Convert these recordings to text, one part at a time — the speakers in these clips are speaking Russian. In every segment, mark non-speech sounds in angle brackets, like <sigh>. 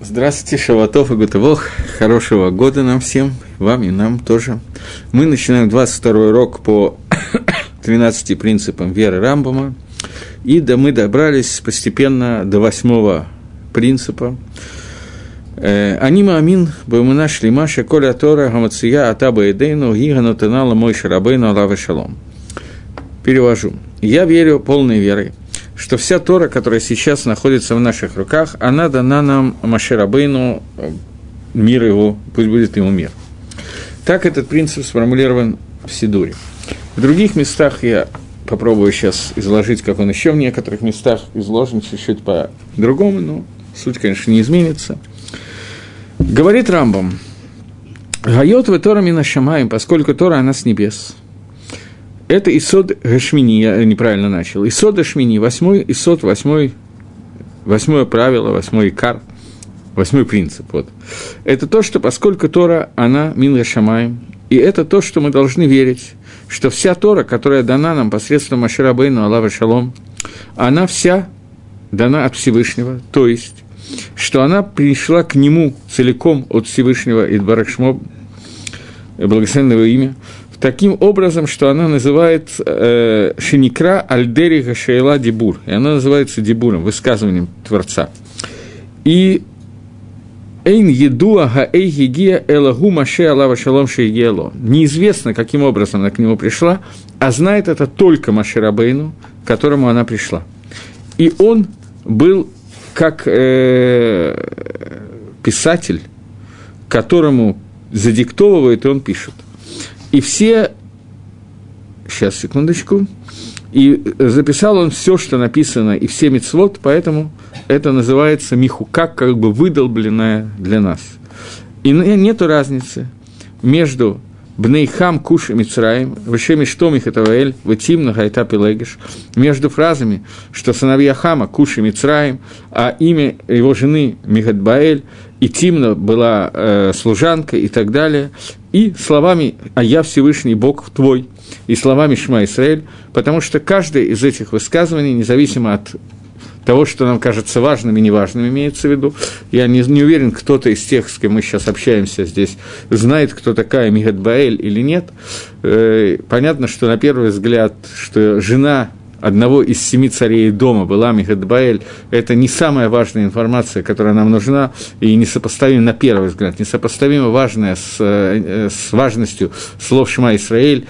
Здравствуйте, Шаватов и Гутывох. Хорошего года нам всем, вам и нам тоже. Мы начинаем 22 урок по <coughs> 13 принципам веры Рамбама. И да мы добрались постепенно до восьмого принципа. Э, Анима Амин, Бамына Шлима, Коля Тора, Гамация, Атаба Эдейну, Гигану Тенала, Мой Шарабейну, Алава Шалом. Перевожу. Я верю полной верой – что вся Тора, которая сейчас находится в наших руках, она дана нам Маширабейну, мир его, пусть будет ему мир. Так этот принцип сформулирован в Сидуре. В других местах я попробую сейчас изложить, как он еще в некоторых местах изложен чуть-чуть по-другому, но суть, конечно, не изменится. Говорит Рамбам, «Гайот вы Тора мина шамаем, поскольку Тора, она с небес». Это Исод Гашмини, я неправильно начал. Исод Гашмини, восьмой Исод, восьмой, восьмое правило, восьмой кар, восьмой принцип. Вот. Это то, что поскольку Тора, она Мин Гашамаем, и это то, что мы должны верить, что вся Тора, которая дана нам посредством Маширабейну, Аллаха Шалом, она вся дана от Всевышнего, то есть, что она пришла к нему целиком от Всевышнего Идбаракшмо, благословенного имя, таким образом, что она называет э, Шиникра Альдери Гашейла Дибур. И она называется Дибуром, высказыванием Творца. И Эйн едуа гаэй гигия элагу маше алава шалом шейгело. Неизвестно, каким образом она к нему пришла, а знает это только Маше Рабейну, к которому она пришла. И он был как э, писатель, которому задиктовывает, и он пишет. И все... Сейчас, секундочку. И записал он все, что написано, и все мецвод, поэтому это называется михука, как бы выдолбленная для нас. И нет разницы между Бнейхам Куш и Мицраим, Вышеми Штом их Этаваэль, Ватим Нагайта Пелегиш, между фразами, что сыновья Хама Куш и Мицраим, а имя его жены Мигадбаэль, и Тимна была э, служанка и так далее, и словами «А я Всевышний Бог твой», и словами Шма Исраэль, потому что каждое из этих высказываний, независимо от того, что нам кажется важным и неважным, имеется в виду. Я не, не уверен, кто-то из тех, с кем мы сейчас общаемся здесь, знает, кто такая Мигат Баэль или нет. Э, понятно, что на первый взгляд, что жена одного из семи царей дома. Была Михадбаэль, это не самая важная информация, которая нам нужна, и несопоставима, на первый взгляд, несопоставимо важная с, э, с важностью слов Шма Исраэль,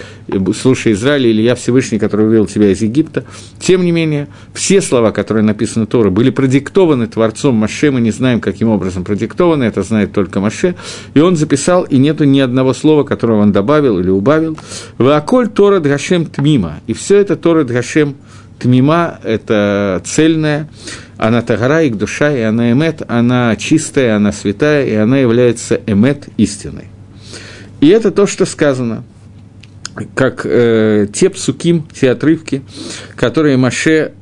слушай Израиль, или я Всевышний, который вывел тебя из Египта. Тем не менее, все слова, которые написаны Торы, были продиктованы Творцом Маше, мы не знаем, каким образом продиктованы, это знает только Маше, и он записал, и нету ни одного слова, которого он добавил или убавил. Вааколь Тора Драшем Тмима, и все это Тора Драшем Тмима – это цельная, она тагара, их душа, и она эмет, она чистая, она святая, и она является эмет истиной. И это то, что сказано, как э, те псуким, те отрывки, которые Маше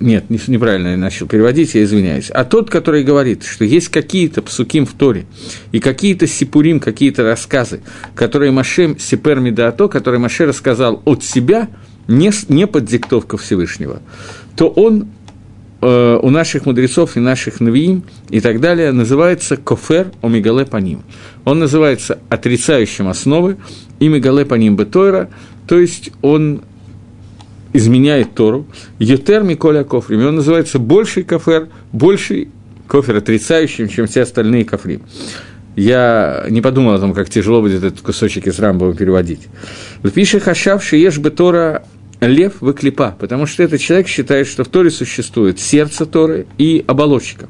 нет, неправильно я начал переводить, я извиняюсь. А тот, который говорит, что есть какие-то псуким в Торе и какие-то сипурим, какие-то рассказы, которые Маше Сипер Медаато, которые Маше рассказал от себя – не, не под диктовку Всевышнего, то он э, у наших мудрецов и наших навиим и так далее называется кофер омигале паним. Он называется отрицающим основы и мигале паним бетойра, то есть он изменяет Тору, Ютер Миколя Кофрим, и он называется больший кофер, больший кофер отрицающим, чем все остальные кофри. Я не подумал о том, как тяжело будет этот кусочек из Рамбова переводить. Пишет Хашав Шиеш Бетора лев выклепа, потому что этот человек считает, что в Торе существует сердце Торы и оболочка.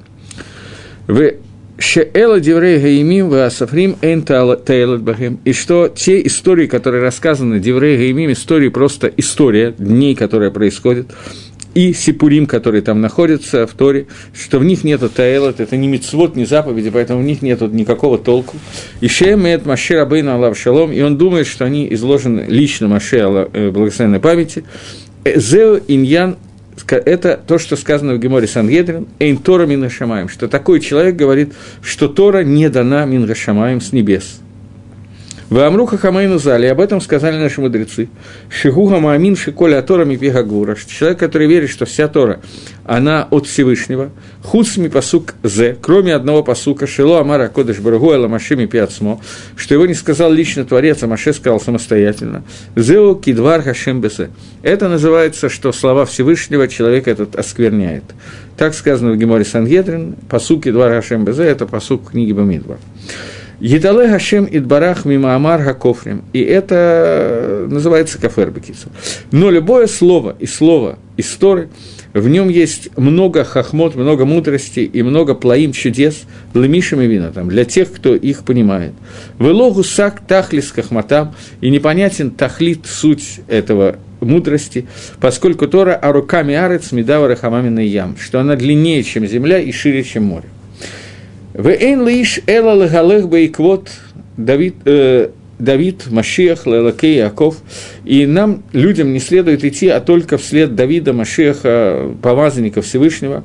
В Шеэла Деврей Гаимим в Асафрим Эйн Бахим. И что те истории, которые рассказаны Деврей Гаимим, истории просто история дней, которые происходят, и Сипурим, которые там находятся в Торе, что в них нету таэлот, это не мицвод, не заповеди, поэтому в них нету никакого толку. И Шеемет Маше Рабейна Аллах Шалом, и он думает, что они изложены лично Маше э, благословенной памяти. Э, Зео Иньян это то, что сказано в Геморе Сангедрин, «Эйн Тора мин что такой человек говорит, что Тора не дана мин с небес. В Амруха Хамайну Зали, об этом сказали наши мудрецы. Шигуха Маамин Шиколя Тора Мипиха Гура. Человек, который верит, что вся Тора, она от Всевышнего. Хуцми посук З, кроме одного посука, Шило Амара Кодыш Барагуэла Машими Пиацмо, что его не сказал лично Творец, а Маше сказал самостоятельно. Зеу Кидвар Хашем Бесе. Это называется, что слова Всевышнего человек этот оскверняет. Так сказано в Геморе Сангедрин, посук Кидвар Хашем Бесе, это посук книги Бамидбар. Едале Гашем Идбарах Мимаамар Гакофрим. И это называется кафер Бекису. Но любое слово и слово истории, в нем есть много хахмот, много мудрости и много плаим чудес, лемишем и вина, там, для тех, кто их понимает. Велогу сак тахлис кахматам, и непонятен тахлит, суть этого мудрости, поскольку Тора аруками арец медавара хамамина ям, что она длиннее, чем земля и шире, чем море. В эйн лиш эла лагалех бейквот Давид, э, Давид, Машиах, Лелакей, Яков. И нам, людям, не следует идти, а только вслед Давида, Машиаха, помазанника Всевышнего,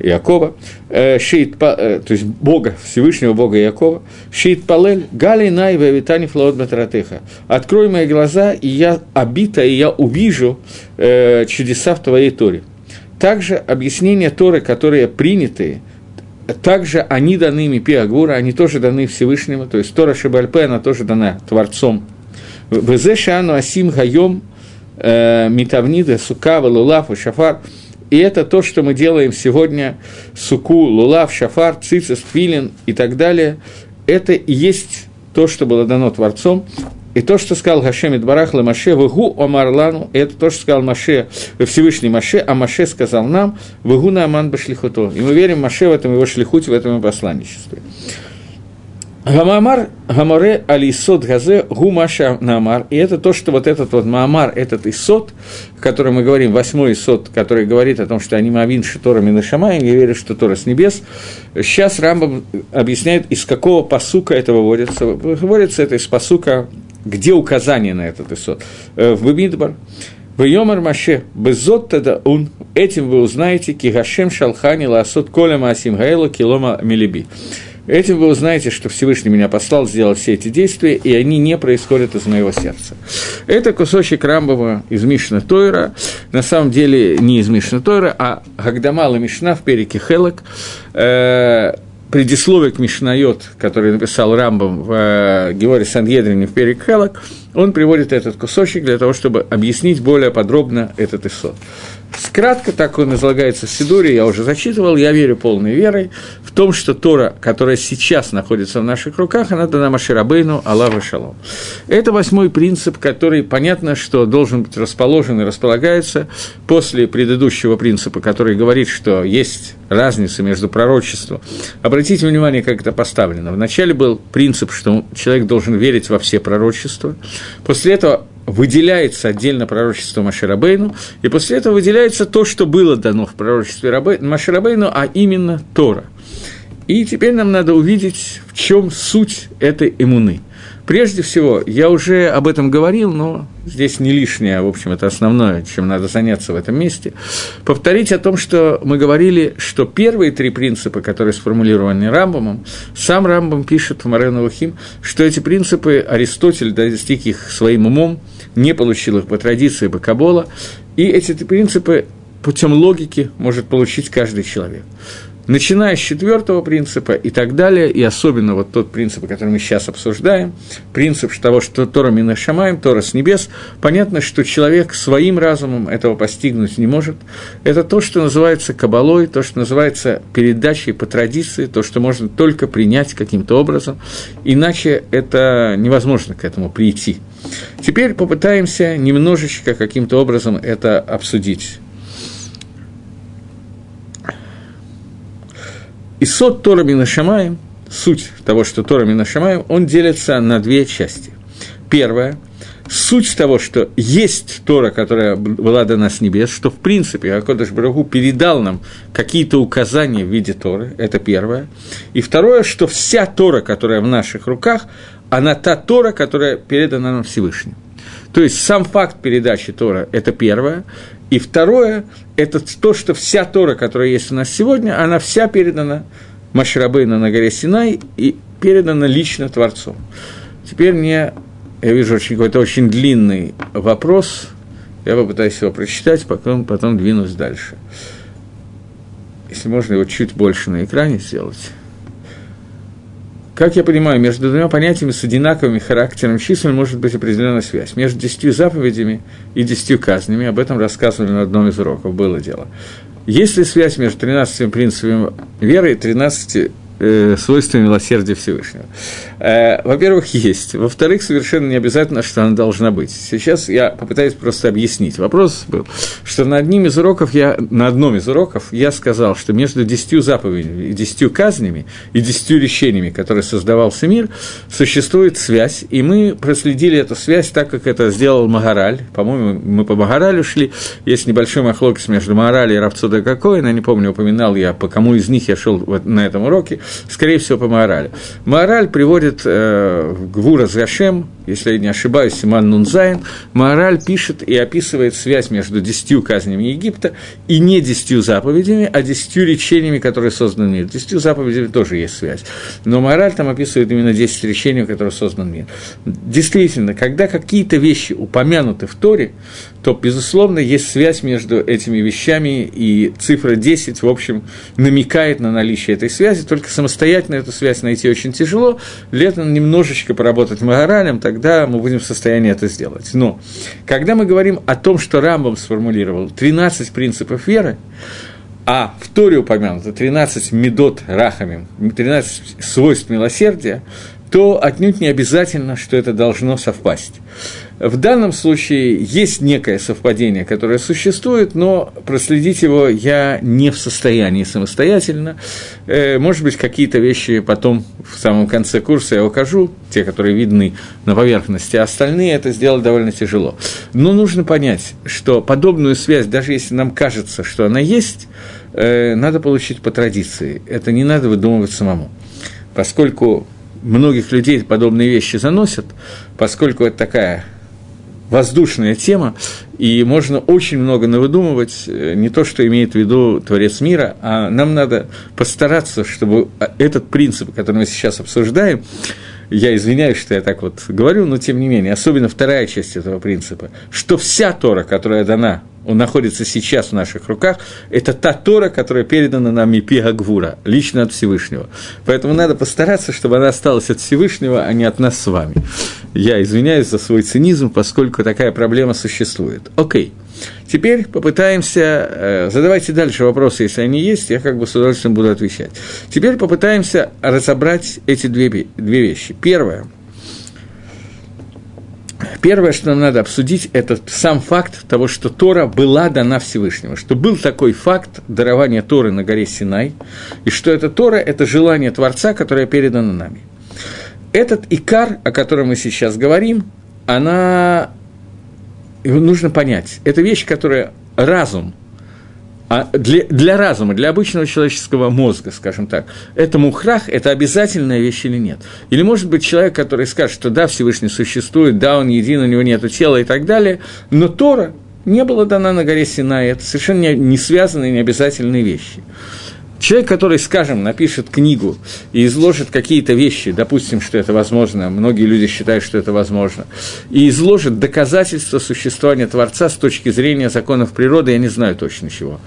Якова, э, шеит, э, то есть Бога, Всевышнего Бога Якова, шеит палель, гали най вавитани флаот батаратеха. Открой мои глаза, и я обита, и я увижу э, чудеса в твоей Торе. Также объяснения Торы, которые принятые – также они даны Мипи Агура, они тоже даны Всевышнему, то есть Тора Шибальпе, она тоже дана Творцом. Везе Шану Асим Хайом э, Митавнида Сукава Лулав и Шафар. И это то, что мы делаем сегодня, суку, лулав, шафар, цицис, филин и так далее. Это и есть то, что было дано Творцом. И то, что сказал Гашем Барах Маше, «Вегу Омарлану», это то, что сказал Маше, Всевышний Маше, а Маше сказал нам, «Вегу на Аман Башлихуто». И мы верим Маше в этом его шлихуте, в этом его посланничестве. Гамамар, Гамаре, Алисот, Газе, Гумаша, Намар. И это то, что вот этот вот Маамар, этот Исот, о котором мы говорим, восьмой Исот, который говорит о том, что они Мавин, Шитора, Минашамаем, я верю, что Тора с небес. Сейчас Рамбам объясняет, из какого посука это выводится. Выводится это из посука, где указание на этот Исот. Э, в Бимидбар. В Йомар Маше, безот тогда он, этим вы узнаете, кигашем шалхани ласот коля маасим гаэлу килома милиби. Этим вы узнаете, что Всевышний меня послал сделать все эти действия, и они не происходят из моего сердца. Это кусочек Рамбова из Мишна Тойра, на самом деле не из Мишна Тойра, а Гагдамала Мишна в перике Хелок, э, предисловие к Мишнайот, который написал Рамбом в э, Георгии Сангедрине в Перек Хелок, он приводит этот кусочек для того, чтобы объяснить более подробно этот исод. Скратко так он излагается в Сидуре, я уже зачитывал, я верю полной верой в том, что Тора, которая сейчас находится в наших руках, она дана Маширабейну, Аллаху Шалом. Это восьмой принцип, который, понятно, что должен быть расположен и располагается после предыдущего принципа, который говорит, что есть разница между пророчеством. Обратите внимание, как это поставлено. Вначале был принцип, что человек должен верить во все пророчества. После этого выделяется отдельно пророчество Маширабейну, и после этого выделяется то, что было дано в пророчестве Маширабейну, а именно Тора. И теперь нам надо увидеть, в чем суть этой иммуны. Прежде всего, я уже об этом говорил, но здесь не лишнее, в общем, это основное, чем надо заняться в этом месте. Повторить о том, что мы говорили, что первые три принципа, которые сформулированы Рамбомом, сам Рамбом пишет в Морену Лухим, что эти принципы Аристотель достиг их своим умом, не получил их по традиции, по Кабола, и эти принципы путем логики может получить каждый человек начиная с четвертого принципа и так далее, и особенно вот тот принцип, который мы сейчас обсуждаем, принцип того, что Тора Минашамаем, Тора с небес, понятно, что человек своим разумом этого постигнуть не может. Это то, что называется кабалой, то, что называется передачей по традиции, то, что можно только принять каким-то образом, иначе это невозможно к этому прийти. Теперь попытаемся немножечко каким-то образом это обсудить. И сот Тора Минашамаем, суть того, что Тора Минашамаем, он делится на две части. Первая – суть того, что есть Тора, которая была дана с небес, что, в принципе, Акодыш Барагу передал нам какие-то указания в виде Торы, это первое. И второе, что вся Тора, которая в наших руках, она та Тора, которая передана нам Всевышним. То есть сам факт передачи Тора – это первое, и второе – это то, что вся Тора, которая есть у нас сегодня, она вся передана Машрабейну на горе Синай и передана лично Творцом. Теперь мне, я вижу очень, какой-то очень длинный вопрос, я попытаюсь его прочитать, потом, потом двинусь дальше. Если можно его чуть больше на экране сделать. Как я понимаю, между двумя понятиями с одинаковым характером чисел может быть определенная связь. Между десятью заповедями и десятью казнями, об этом рассказывали на одном из уроков, было дело. Есть ли связь между 13 принципами веры и 13 э, свойства милосердия Всевышнего. Э, во-первых, есть. Во-вторых, совершенно не обязательно, что она должна быть. Сейчас я попытаюсь просто объяснить. Вопрос был, что на одним из уроков я, на одном из уроков я сказал, что между десятью заповедями и десятью казнями и десятью речениями, которые создавался мир, существует связь, и мы проследили эту связь так, как это сделал Магараль. По-моему, мы по Магаралю шли. Есть небольшой махлокис между Магараль и Рабцуда Кокоина, не помню, упоминал я, по кому из них я шел на этом уроке скорее всего, по Маоралю. Маораль приводит э, Гвура Зашем, если я не ошибаюсь, Симан Нунзайн, Маораль пишет и описывает связь между десятью казнями Египта и не десятью заповедями, а десятью речениями, которые созданы мир. Десятью заповедями тоже есть связь. Но Маораль там описывает именно десять речений, в которых создан мир. Действительно, когда какие-то вещи упомянуты в Торе, то, безусловно, есть связь между этими вещами, и цифра 10, в общем, намекает на наличие этой связи, только самостоятельно эту связь найти очень тяжело, летом немножечко поработать Магаралем, тогда мы будем в состоянии это сделать. Но, когда мы говорим о том, что Рамбам сформулировал 13 принципов веры, а в Торе упомянуто 13 медот рахамим, 13 свойств милосердия, то отнюдь не обязательно, что это должно совпасть. В данном случае есть некое совпадение, которое существует, но проследить его я не в состоянии самостоятельно. Э, может быть, какие-то вещи потом в самом конце курса я укажу, те, которые видны на поверхности, а остальные это сделать довольно тяжело. Но нужно понять, что подобную связь, даже если нам кажется, что она есть, э, надо получить по традиции. Это не надо выдумывать самому. Поскольку многих людей подобные вещи заносят, поскольку это такая воздушная тема, и можно очень много навыдумывать, э, не то, что имеет в виду Творец мира, а нам надо постараться, чтобы этот принцип, который мы сейчас обсуждаем, я извиняюсь, что я так вот говорю, но тем не менее, особенно вторая часть этого принципа, что вся Тора, которая дана он находится сейчас в наших руках, это та Тора, которая передана нам Мипига Гвура, лично от Всевышнего. Поэтому надо постараться, чтобы она осталась от Всевышнего, а не от нас с вами. Я извиняюсь за свой цинизм, поскольку такая проблема существует. Окей. Теперь попытаемся, э, задавайте дальше вопросы, если они есть, я как бы с удовольствием буду отвечать. Теперь попытаемся разобрать эти две, две вещи. Первое – Первое, что нам надо обсудить, это сам факт того, что Тора была дана Всевышнему, что был такой факт дарования Торы на горе Синай, и что эта Тора – это желание Творца, которое передано нами. Этот икар, о котором мы сейчас говорим, она нужно понять. Это вещь, которая разум – а для, для разума, для обычного человеческого мозга, скажем так, это мухрах, это обязательная вещь или нет? Или может быть человек, который скажет, что да, Всевышний существует, да, он един, у него нет тела и так далее, но Тора не была дана на горе Синай, это совершенно не, не связанные, не обязательные вещи. Человек, который, скажем, напишет книгу и изложит какие-то вещи, допустим, что это возможно, многие люди считают, что это возможно, и изложит доказательства существования Творца с точки зрения законов природы, я не знаю точно чего.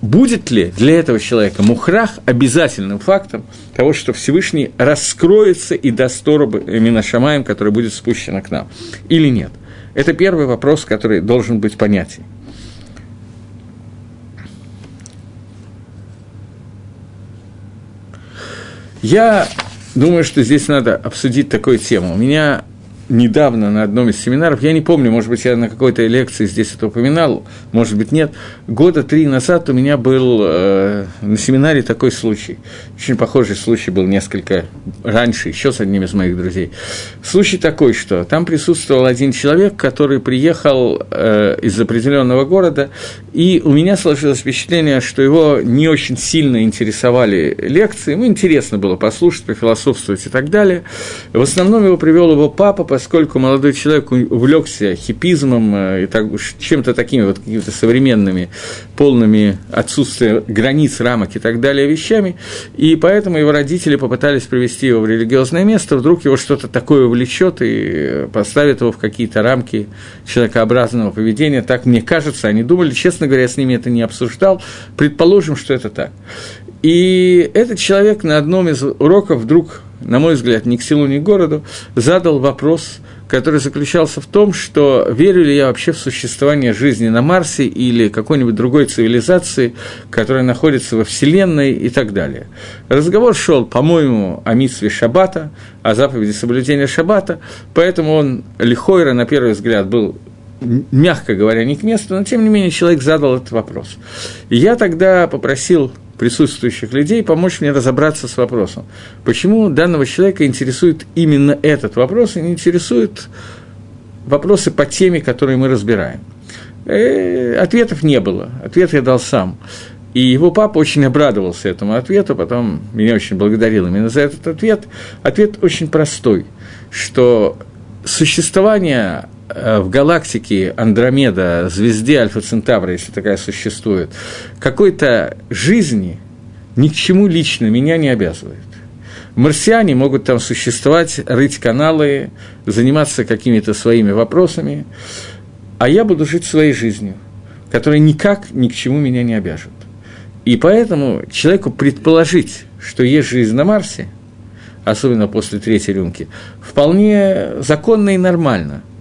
Будет ли для этого человека мухрах обязательным фактом того, что Всевышний раскроется и даст Тору Минашамаем, который будет спущен к нам, или нет? Это первый вопрос, который должен быть понятен. Я думаю, что здесь надо обсудить такую тему. У меня недавно на одном из семинаров, я не помню, может быть, я на какой-то лекции здесь это упоминал, может быть, нет, года три назад у меня был э, на семинаре такой случай. Очень похожий случай был несколько раньше, еще с одним из моих друзей. Случай такой, что там присутствовал один человек, который приехал э, из определенного города, и у меня сложилось впечатление, что его не очень сильно интересовали лекции, ему интересно было послушать, пофилософствовать и так далее. В основном его привел его папа, поскольку молодой человек увлекся хипизмом э, и так, чем-то такими вот какими-то современными, полными отсутствия границ, рамок и так далее вещами, и поэтому его родители попытались привести его в религиозное место, вдруг его что-то такое увлечет и поставит его в какие-то рамки человекообразного поведения, так мне кажется, они думали, честно говоря, я с ними это не обсуждал, предположим, что это так. И этот человек на одном из уроков вдруг, на мой взгляд, ни к селу, ни к городу, задал вопрос, который заключался в том, что верю ли я вообще в существование жизни на Марсе или какой-нибудь другой цивилизации, которая находится во Вселенной и так далее. Разговор шел, по-моему, о митве Шаббата, о заповеди соблюдения Шаббата, поэтому он лихойра, на первый взгляд, был мягко говоря, не к месту, но тем не менее человек задал этот вопрос. И я тогда попросил присутствующих людей помочь мне разобраться с вопросом, почему данного человека интересует именно этот вопрос и не интересует вопросы по теме, которые мы разбираем. И э, ответов не было, ответ я дал сам. И его папа очень обрадовался этому ответу, потом меня очень благодарил именно за этот ответ. Ответ очень простой, что существование в галактике Андромеда, звезде Альфа Центавра, если такая существует, какой-то жизни ни к чему лично меня не обязывает. Марсиане могут там существовать, рыть каналы, заниматься какими-то своими вопросами, а я буду жить своей жизнью, которая никак ни к чему меня не обяжет. И поэтому человеку предположить, что есть жизнь на Марсе, особенно после третьей рюмки, вполне законно и нормально –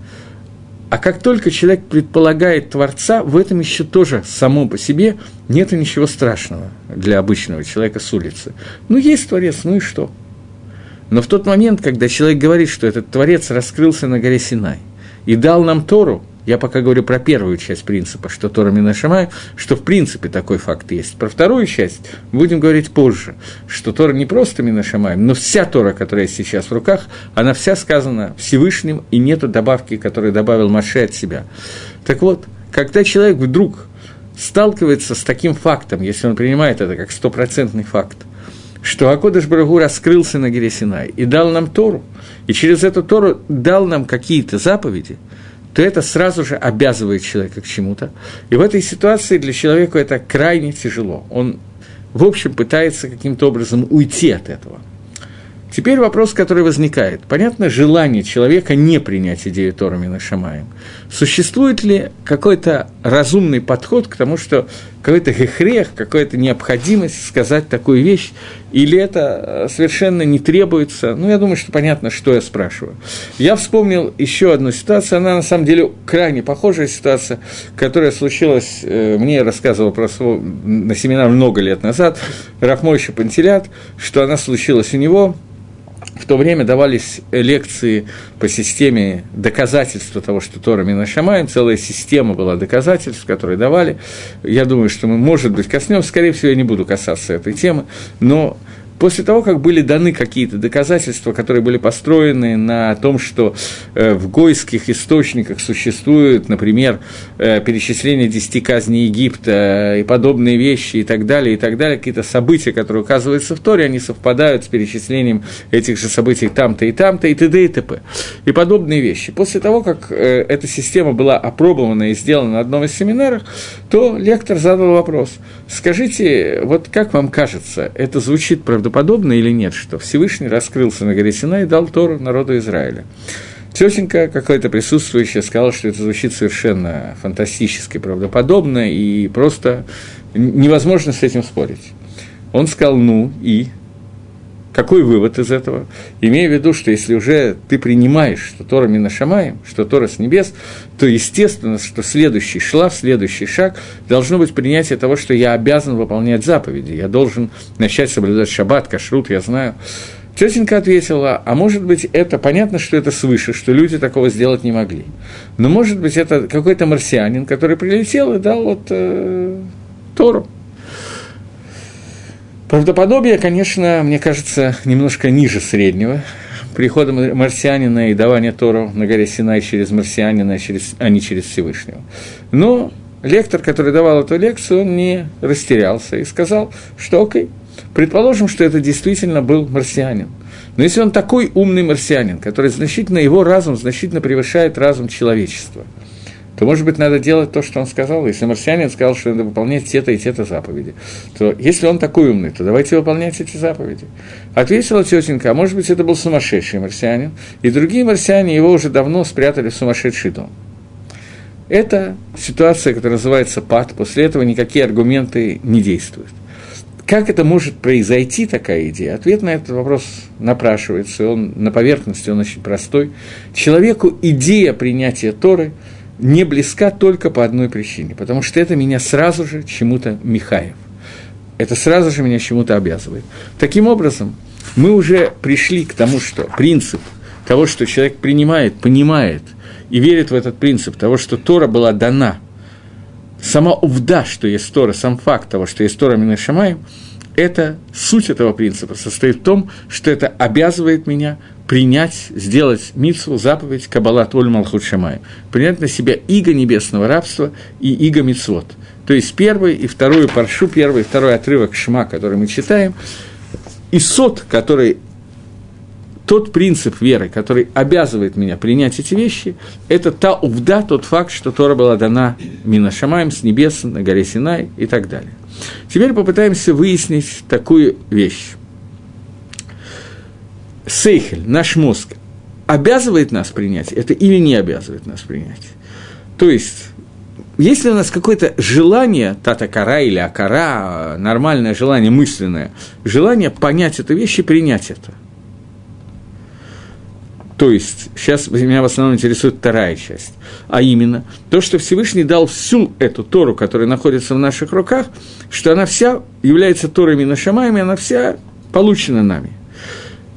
а как только человек предполагает Творца, в этом еще тоже само по себе нет ничего страшного для обычного человека с улицы. Ну, есть Творец, ну и что? Но в тот момент, когда человек говорит, что этот Творец раскрылся на горе Синай и дал нам Тору, я пока говорю про первую часть принципа, что Тора Минашамай, что в принципе такой факт есть. Про вторую часть будем говорить позже, что Тора не просто Минашамай, но вся Тора, которая сейчас в руках, она вся сказана Всевышним, и нету добавки, которую добавил Маше от себя. Так вот, когда человек вдруг сталкивается с таким фактом, если он принимает это как стопроцентный факт, что Акодыш Барагу раскрылся на горе Синай и дал нам Тору, и через эту Тору дал нам какие-то заповеди – то это сразу же обязывает человека к чему-то. И в этой ситуации для человека это крайне тяжело. Он, в общем, пытается каким-то образом уйти от этого – Теперь вопрос, который возникает. Понятно, желание человека не принять идею Торами на Шамаем. Существует ли какой-то разумный подход к тому, что какой-то гехрех, какая-то необходимость сказать такую вещь, или это э, совершенно не требуется? Ну, я думаю, что понятно, что я спрашиваю. Я вспомнил еще одну ситуацию, она на самом деле крайне похожая ситуация, которая случилась, э, мне рассказывал про свой, на семинар много лет назад, Рахмойша Пантелят, что она случилась у него – в то время давались лекции по системе доказательства того, что Тора Минашамаем, целая система была доказательств, которые давали. Я думаю, что мы, может быть, коснемся, скорее всего, я не буду касаться этой темы, но После того, как были даны какие-то доказательства, которые были построены на том, что э, в гойских источниках существует, например, э, перечисление десяти казней Египта и подобные вещи и так далее, и так далее, какие-то события, которые указываются в Торе, они совпадают с перечислением этих же событий там-то и там-то, и т.д. и т.п. И подобные вещи. После того, как э, эта система была опробована и сделана на одном из семинаров, то лектор задал вопрос, скажите, вот как вам кажется, это звучит правдоподобно, правдоподобно или нет, что Всевышний раскрылся на горе Сина и дал Тору народу Израиля. Тетенька какая-то присутствующая сказала, что это звучит совершенно фантастически правдоподобно и просто невозможно с этим спорить. Он сказал «ну» и какой вывод из этого? Имея в виду, что если уже ты принимаешь, что Тора Минашамаем, что Тора с небес, то естественно, что следующий шлаф, следующий шаг должно быть принятие того, что я обязан выполнять заповеди, я должен начать соблюдать шаббат, кашрут, я знаю. Тетенька ответила, а может быть, это понятно, что это свыше, что люди такого сделать не могли. Но может быть, это какой-то марсианин, который прилетел и дал вот э, Тору. Правдоподобие, конечно, мне кажется, немножко ниже среднего. Прихода марсианина и давания Тору на горе Синай через марсианина, через, а не через Всевышнего. Но лектор, который давал эту лекцию, он не растерялся и сказал, что окей, Предположим, что это действительно был марсианин. Но если он такой умный марсианин, который значительно, его разум значительно превышает разум человечества, то, может быть, надо делать то, что он сказал. Если марсианин сказал, что надо выполнять те-то и те-то заповеди, то если он такой умный, то давайте выполнять эти заповеди. Ответила тетенька, а может быть, это был сумасшедший марсианин, и другие марсиане его уже давно спрятали в сумасшедший дом. Это ситуация, которая называется пад, после этого никакие аргументы не действуют. Как это может произойти, такая идея? Ответ на этот вопрос напрашивается, он на поверхности, он очень простой. Человеку идея принятия Торы не близка только по одной причине, потому что это меня сразу же чему-то Михаев. Это сразу же меня чему-то обязывает. Таким образом, мы уже пришли к тому, что принцип того, что человек принимает, понимает и верит в этот принцип того, что Тора была дана – сама увда, что есть Тора, сам факт того, что есть Тора Минашамаем, это суть этого принципа состоит в том, что это обязывает меня принять, сделать митсву, заповедь Кабалат Оль Малхут Шамай, принять на себя иго небесного рабства и иго мицвод. То есть первый и вторую паршу, первый и второй отрывок Шма, который мы читаем, и сот, который тот принцип веры, который обязывает меня принять эти вещи, это та увда, тот факт, что Тора была дана Минашамаем с небес на горе Синай и так далее. Теперь попытаемся выяснить такую вещь. Сейхель, наш мозг, обязывает нас принять это или не обязывает нас принять? То есть, если у нас какое-то желание, татакара или акара, нормальное желание мысленное, желание понять эту вещь и принять это – то есть, сейчас меня в основном интересует вторая часть, а именно то, что Всевышний дал всю эту Тору, которая находится в наших руках, что она вся является Торой Минашамаями, она вся получена нами.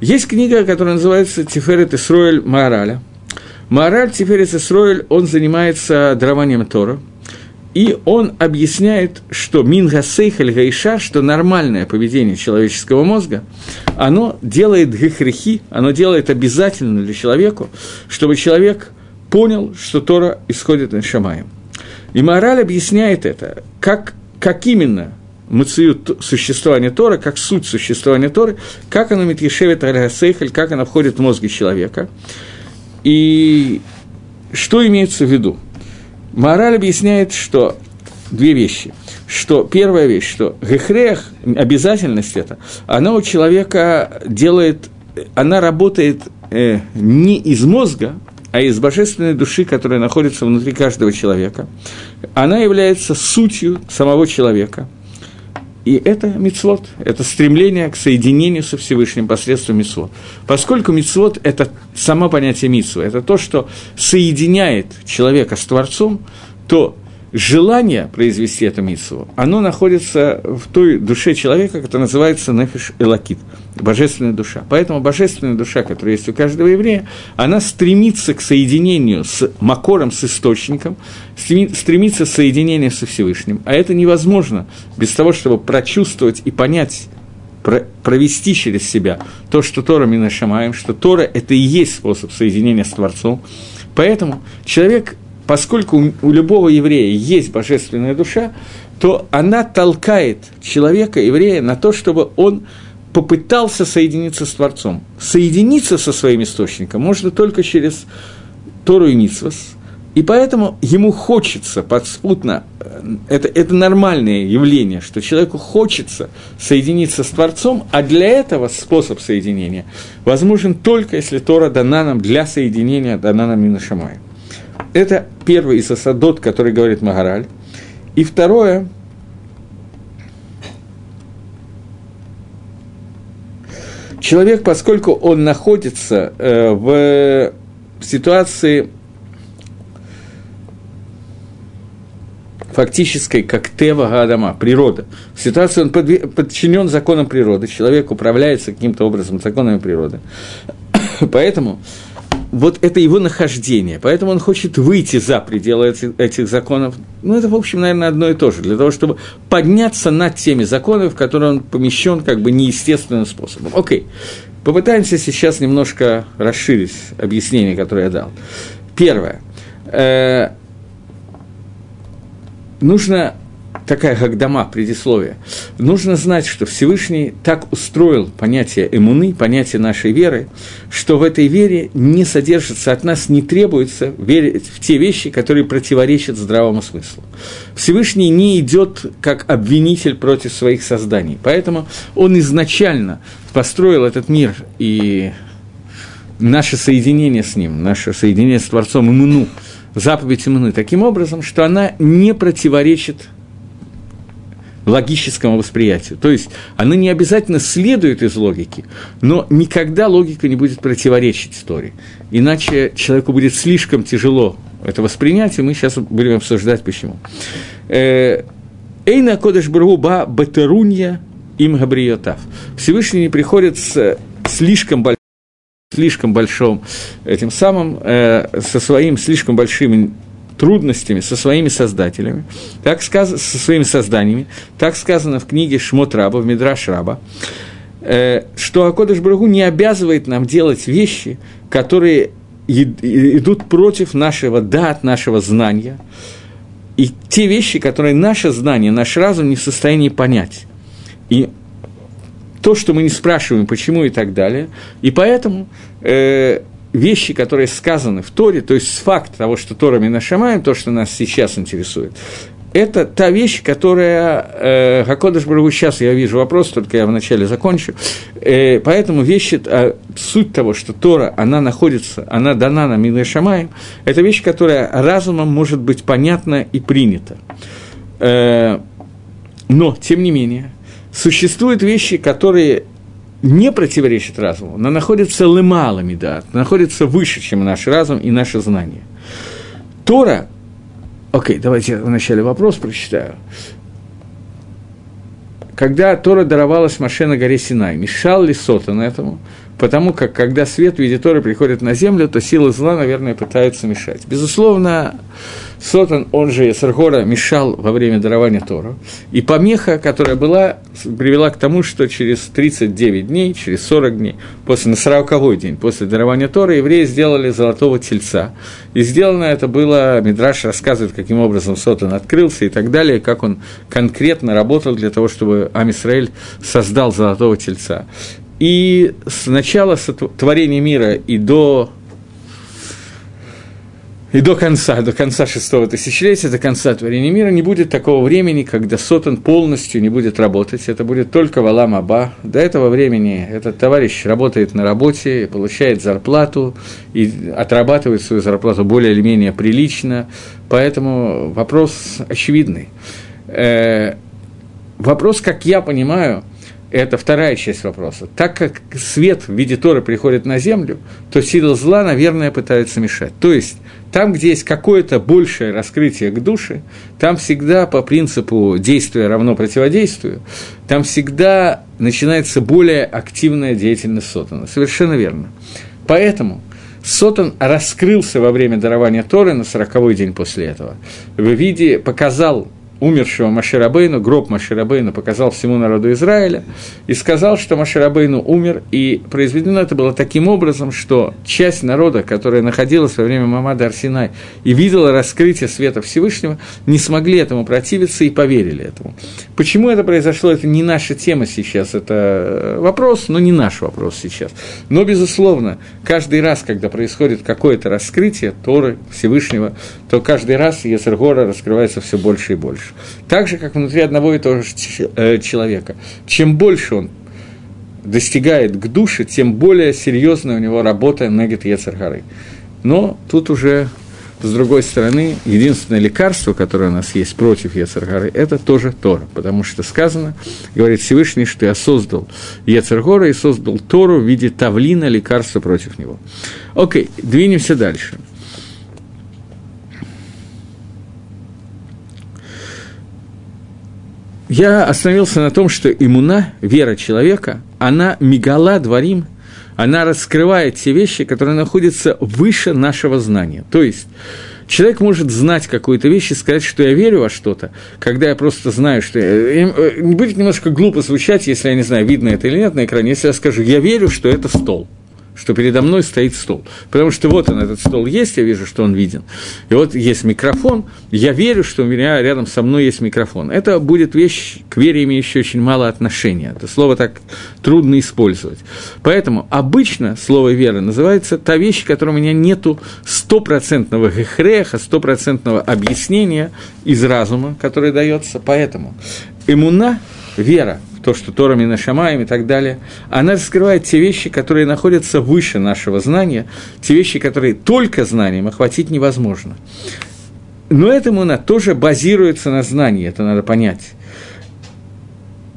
Есть книга, которая называется «Тиферет Исроэль Маораля». Маораль Тиферет Исроэль, он занимается дарованием Тора – и он объясняет, что минга сейхаль гаиша, что нормальное поведение человеческого мозга, оно делает гехрехи, оно делает обязательно для человека, чтобы человек понял, что Тора исходит на Шамаем. И мораль объясняет это, как, как именно мациют существования Тора, как суть существования Торы, как оно метьешевит аль как оно входит в мозги человека. И что имеется в виду? Мораль объясняет, что две вещи. Что первая вещь, что гехрех, обязательность это, она у человека делает, она работает э, не из мозга, а из божественной души, которая находится внутри каждого человека. Она является сутью самого человека. И это мицвод, это стремление к соединению со Всевышним посредством мицвод. Поскольку мицвод – это само понятие мицва, это то, что соединяет человека с Творцом, то желание произвести эту митсву, оно находится в той душе человека, которая называется нефиш элакит, божественная душа. Поэтому божественная душа, которая есть у каждого еврея, она стремится к соединению с макором, с источником, стремится к соединению со Всевышним. А это невозможно без того, чтобы прочувствовать и понять провести через себя то, что Тора мы нашамаем, что Тора – это и есть способ соединения с Творцом. Поэтому человек поскольку у любого еврея есть божественная душа, то она толкает человека, еврея, на то, чтобы он попытался соединиться с Творцом. Соединиться со своим источником можно только через Тору и Митсвас, и поэтому ему хочется подспутно, э, это, это нормальное явление, что человеку хочется соединиться с Творцом, а для этого способ соединения возможен только если Тора дана нам для соединения, дана нам Минашамай. Это первый из осадот, который говорит Магараль. И второе, человек, поскольку он находится э, в ситуации фактической, как Тева Гадама, природа. В ситуации он подчинен законам природы, человек управляется каким-то образом законами природы. <coughs> Поэтому вот это его нахождение, поэтому он хочет выйти за пределы этих, этих законов. Ну, это, в общем, наверное, одно и то же, для того, чтобы подняться над теми законами, в которые он помещен как бы неестественным способом. Окей, попытаемся сейчас немножко расширить объяснение, которое я дал. Первое. Э, нужно такая гагдама, предисловие. Нужно знать, что Всевышний так устроил понятие эмуны, понятие нашей веры, что в этой вере не содержится, от нас не требуется верить в те вещи, которые противоречат здравому смыслу. Всевышний не идет как обвинитель против своих созданий, поэтому он изначально построил этот мир и наше соединение с ним, наше соединение с Творцом Имуну, заповедь Имуны, таким образом, что она не противоречит логическому восприятию. То есть она не обязательно следует из логики, но никогда логика не будет противоречить истории. Иначе человеку будет слишком тяжело это воспринять, и мы сейчас будем обсуждать почему. Э, Эйна Кодыш Бургуба Батерунья им Габриотав. Всевышний не приходит с слишком большим слишком большим этим самым, э, со своим слишком большими трудностями со своими создателями, так сказано, со своими созданиями, так сказано в книге Шмот Раба, в Мидраш Раба, э, что Акодыш Брагу не обязывает нам делать вещи, которые идут против нашего дат, нашего знания, и те вещи, которые наше знание, наш разум не в состоянии понять. И то, что мы не спрашиваем, почему и так далее. И поэтому э, вещи, которые сказаны в Торе, то есть факт того, что Тора Минашамаем, то, что нас сейчас интересует, это та вещь, которая... Э, Хакодыш Барагу, сейчас я вижу вопрос, только я вначале закончу. Э, поэтому вещи, э, суть того, что Тора, она находится, она дана на Миле Шамаем, это вещь, которая разумом может быть понятна и принята. Э, но, тем не менее, существуют вещи, которые не противоречит разуму, но находится лымалами, да, находится выше, чем наш разум и наше знание. Тора, окей, давайте я вначале вопрос прочитаю. Когда Тора даровалась Маше на горе Синай, мешал ли Сотан этому? Потому как, когда свет в виде Торы приходит на землю, то силы зла, наверное, пытаются мешать. Безусловно, Сотан, он же Эсергора, мешал во время дарования Тора. И помеха, которая была, привела к тому, что через 39 дней, через 40 дней, после, на 40 день после дарования Тора, евреи сделали золотого тельца. И сделано это было, Мидраш рассказывает, каким образом Сотан открылся и так далее, как он конкретно работал для того, чтобы Амисраэль создал золотого тельца. И с начала творения мира и до и до конца, до конца шестого тысячелетия, до конца творения мира не будет такого времени, когда Сотан полностью не будет работать. Это будет только Валам Аба. До этого времени этот товарищ работает на работе, получает зарплату и отрабатывает свою зарплату более или менее прилично. Поэтому вопрос очевидный. Э, вопрос, как я понимаю – это вторая часть вопроса. Так как свет в виде Торы приходит на землю, то сила зла, наверное, пытается мешать. То есть, там, где есть какое-то большее раскрытие к душе, там всегда по принципу действия равно противодействию, там всегда начинается более активная деятельность Сотана. Совершенно верно. Поэтому Сотан раскрылся во время дарования Торы на сороковой день после этого. В виде показал умершего Маширабейну, гроб Маширабейну показал всему народу Израиля и сказал, что Маширабейну умер, и произведено это было таким образом, что часть народа, которая находилась во время Мамада Арсинай и видела раскрытие света Всевышнего, не смогли этому противиться и поверили этому. Почему это произошло, это не наша тема сейчас, это вопрос, но не наш вопрос сейчас. Но, безусловно, каждый раз, когда происходит какое-то раскрытие Торы Всевышнего, то каждый раз Ецергора раскрывается все больше и больше. Так же, как внутри одного и того же э, человека. Чем больше он достигает к душе, тем более серьезная у него работа Негет Ецергары. Но тут уже с другой стороны, единственное лекарство, которое у нас есть против Ецергары, это тоже Тора, потому что сказано, говорит Всевышний, что я создал Ецергора и создал Тору в виде тавлина лекарства против него. Окей, двинемся дальше. Я остановился на том, что иммуна, вера человека, она мигала дворим, она раскрывает те вещи, которые находятся выше нашего знания. То есть, человек может знать какую-то вещь и сказать, что я верю во что-то, когда я просто знаю, что... Я... Э, будет немножко глупо звучать, если я не знаю, видно это или нет на экране, если я скажу, я верю, что это стол. Что передо мной стоит стол. Потому что вот он, этот стол есть, я вижу, что он виден. И вот есть микрофон, я верю, что у меня рядом со мной есть микрофон. Это будет вещь, к вере имеющая очень мало отношения. Это слово так трудно использовать. Поэтому обычно слово «вера» называется та вещь, которой у меня нету стопроцентного гехреха, стопроцентного объяснения из разума, который дается. Поэтому иммуна, вера – то, что Торами Нашамаем и так далее, она раскрывает те вещи, которые находятся выше нашего знания, те вещи, которые только знанием охватить невозможно. Но эта муна тоже базируется на знании, это надо понять.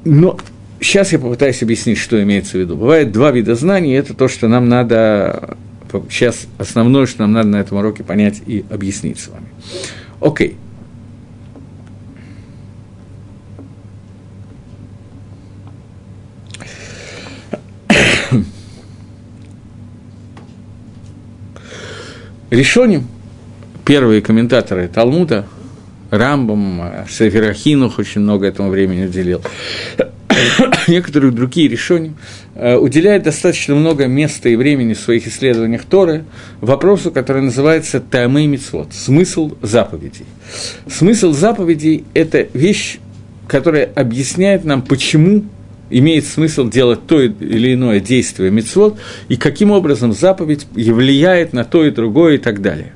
Но сейчас я попытаюсь объяснить, что имеется в виду. Бывает два вида знаний, это то, что нам надо, сейчас основное, что нам надо на этом уроке понять и объяснить с вами. Окей. Okay. Решоним, первые комментаторы Талмуда, Рамбам, Сеферахинух очень много этому времени уделил, <coughs> некоторые другие решения. Э, уделяют достаточно много места и времени в своих исследованиях Торы вопросу, который называется Таамей Мицвод, смысл заповедей. Смысл заповедей – это вещь, которая объясняет нам, почему имеет смысл делать то или иное действие мицвод, и каким образом заповедь влияет на то и другое и так далее.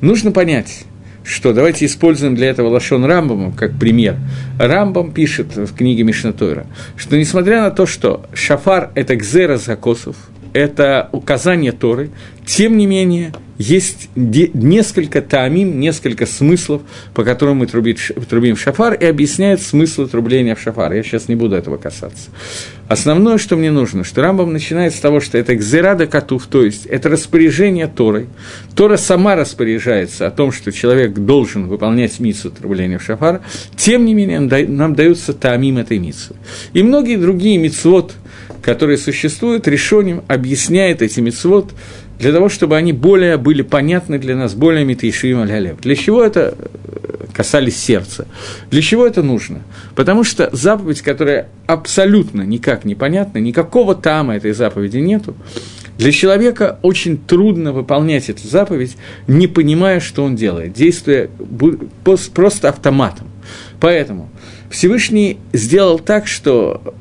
Нужно понять, что давайте используем для этого Лашон Рамбама как пример. Рамбам пишет в книге Мишнатойра, что несмотря на то, что шафар – это гзера закосов, это указание Торы, тем не менее, есть несколько таамим, несколько смыслов, по которым мы трубим, в шафар, и объясняет смысл трубления в шафар. Я сейчас не буду этого касаться. Основное, что мне нужно, что Рамбам начинает с того, что это гзерада катув, то есть это распоряжение Торой. Тора сама распоряжается о том, что человек должен выполнять миссу трубления в шафар, тем не менее нам даются таамим этой миссы. И многие другие мицвод, которые существуют, решением объясняет эти мицвод для того, чтобы они более были понятны для нас, более митейшим аль Для чего это э, касались сердца? Для чего это нужно? Потому что заповедь, которая абсолютно никак не понятна, никакого тама этой заповеди нету, для человека очень трудно выполнять эту заповедь, не понимая, что он делает, действуя просто автоматом. Поэтому Всевышний сделал так, что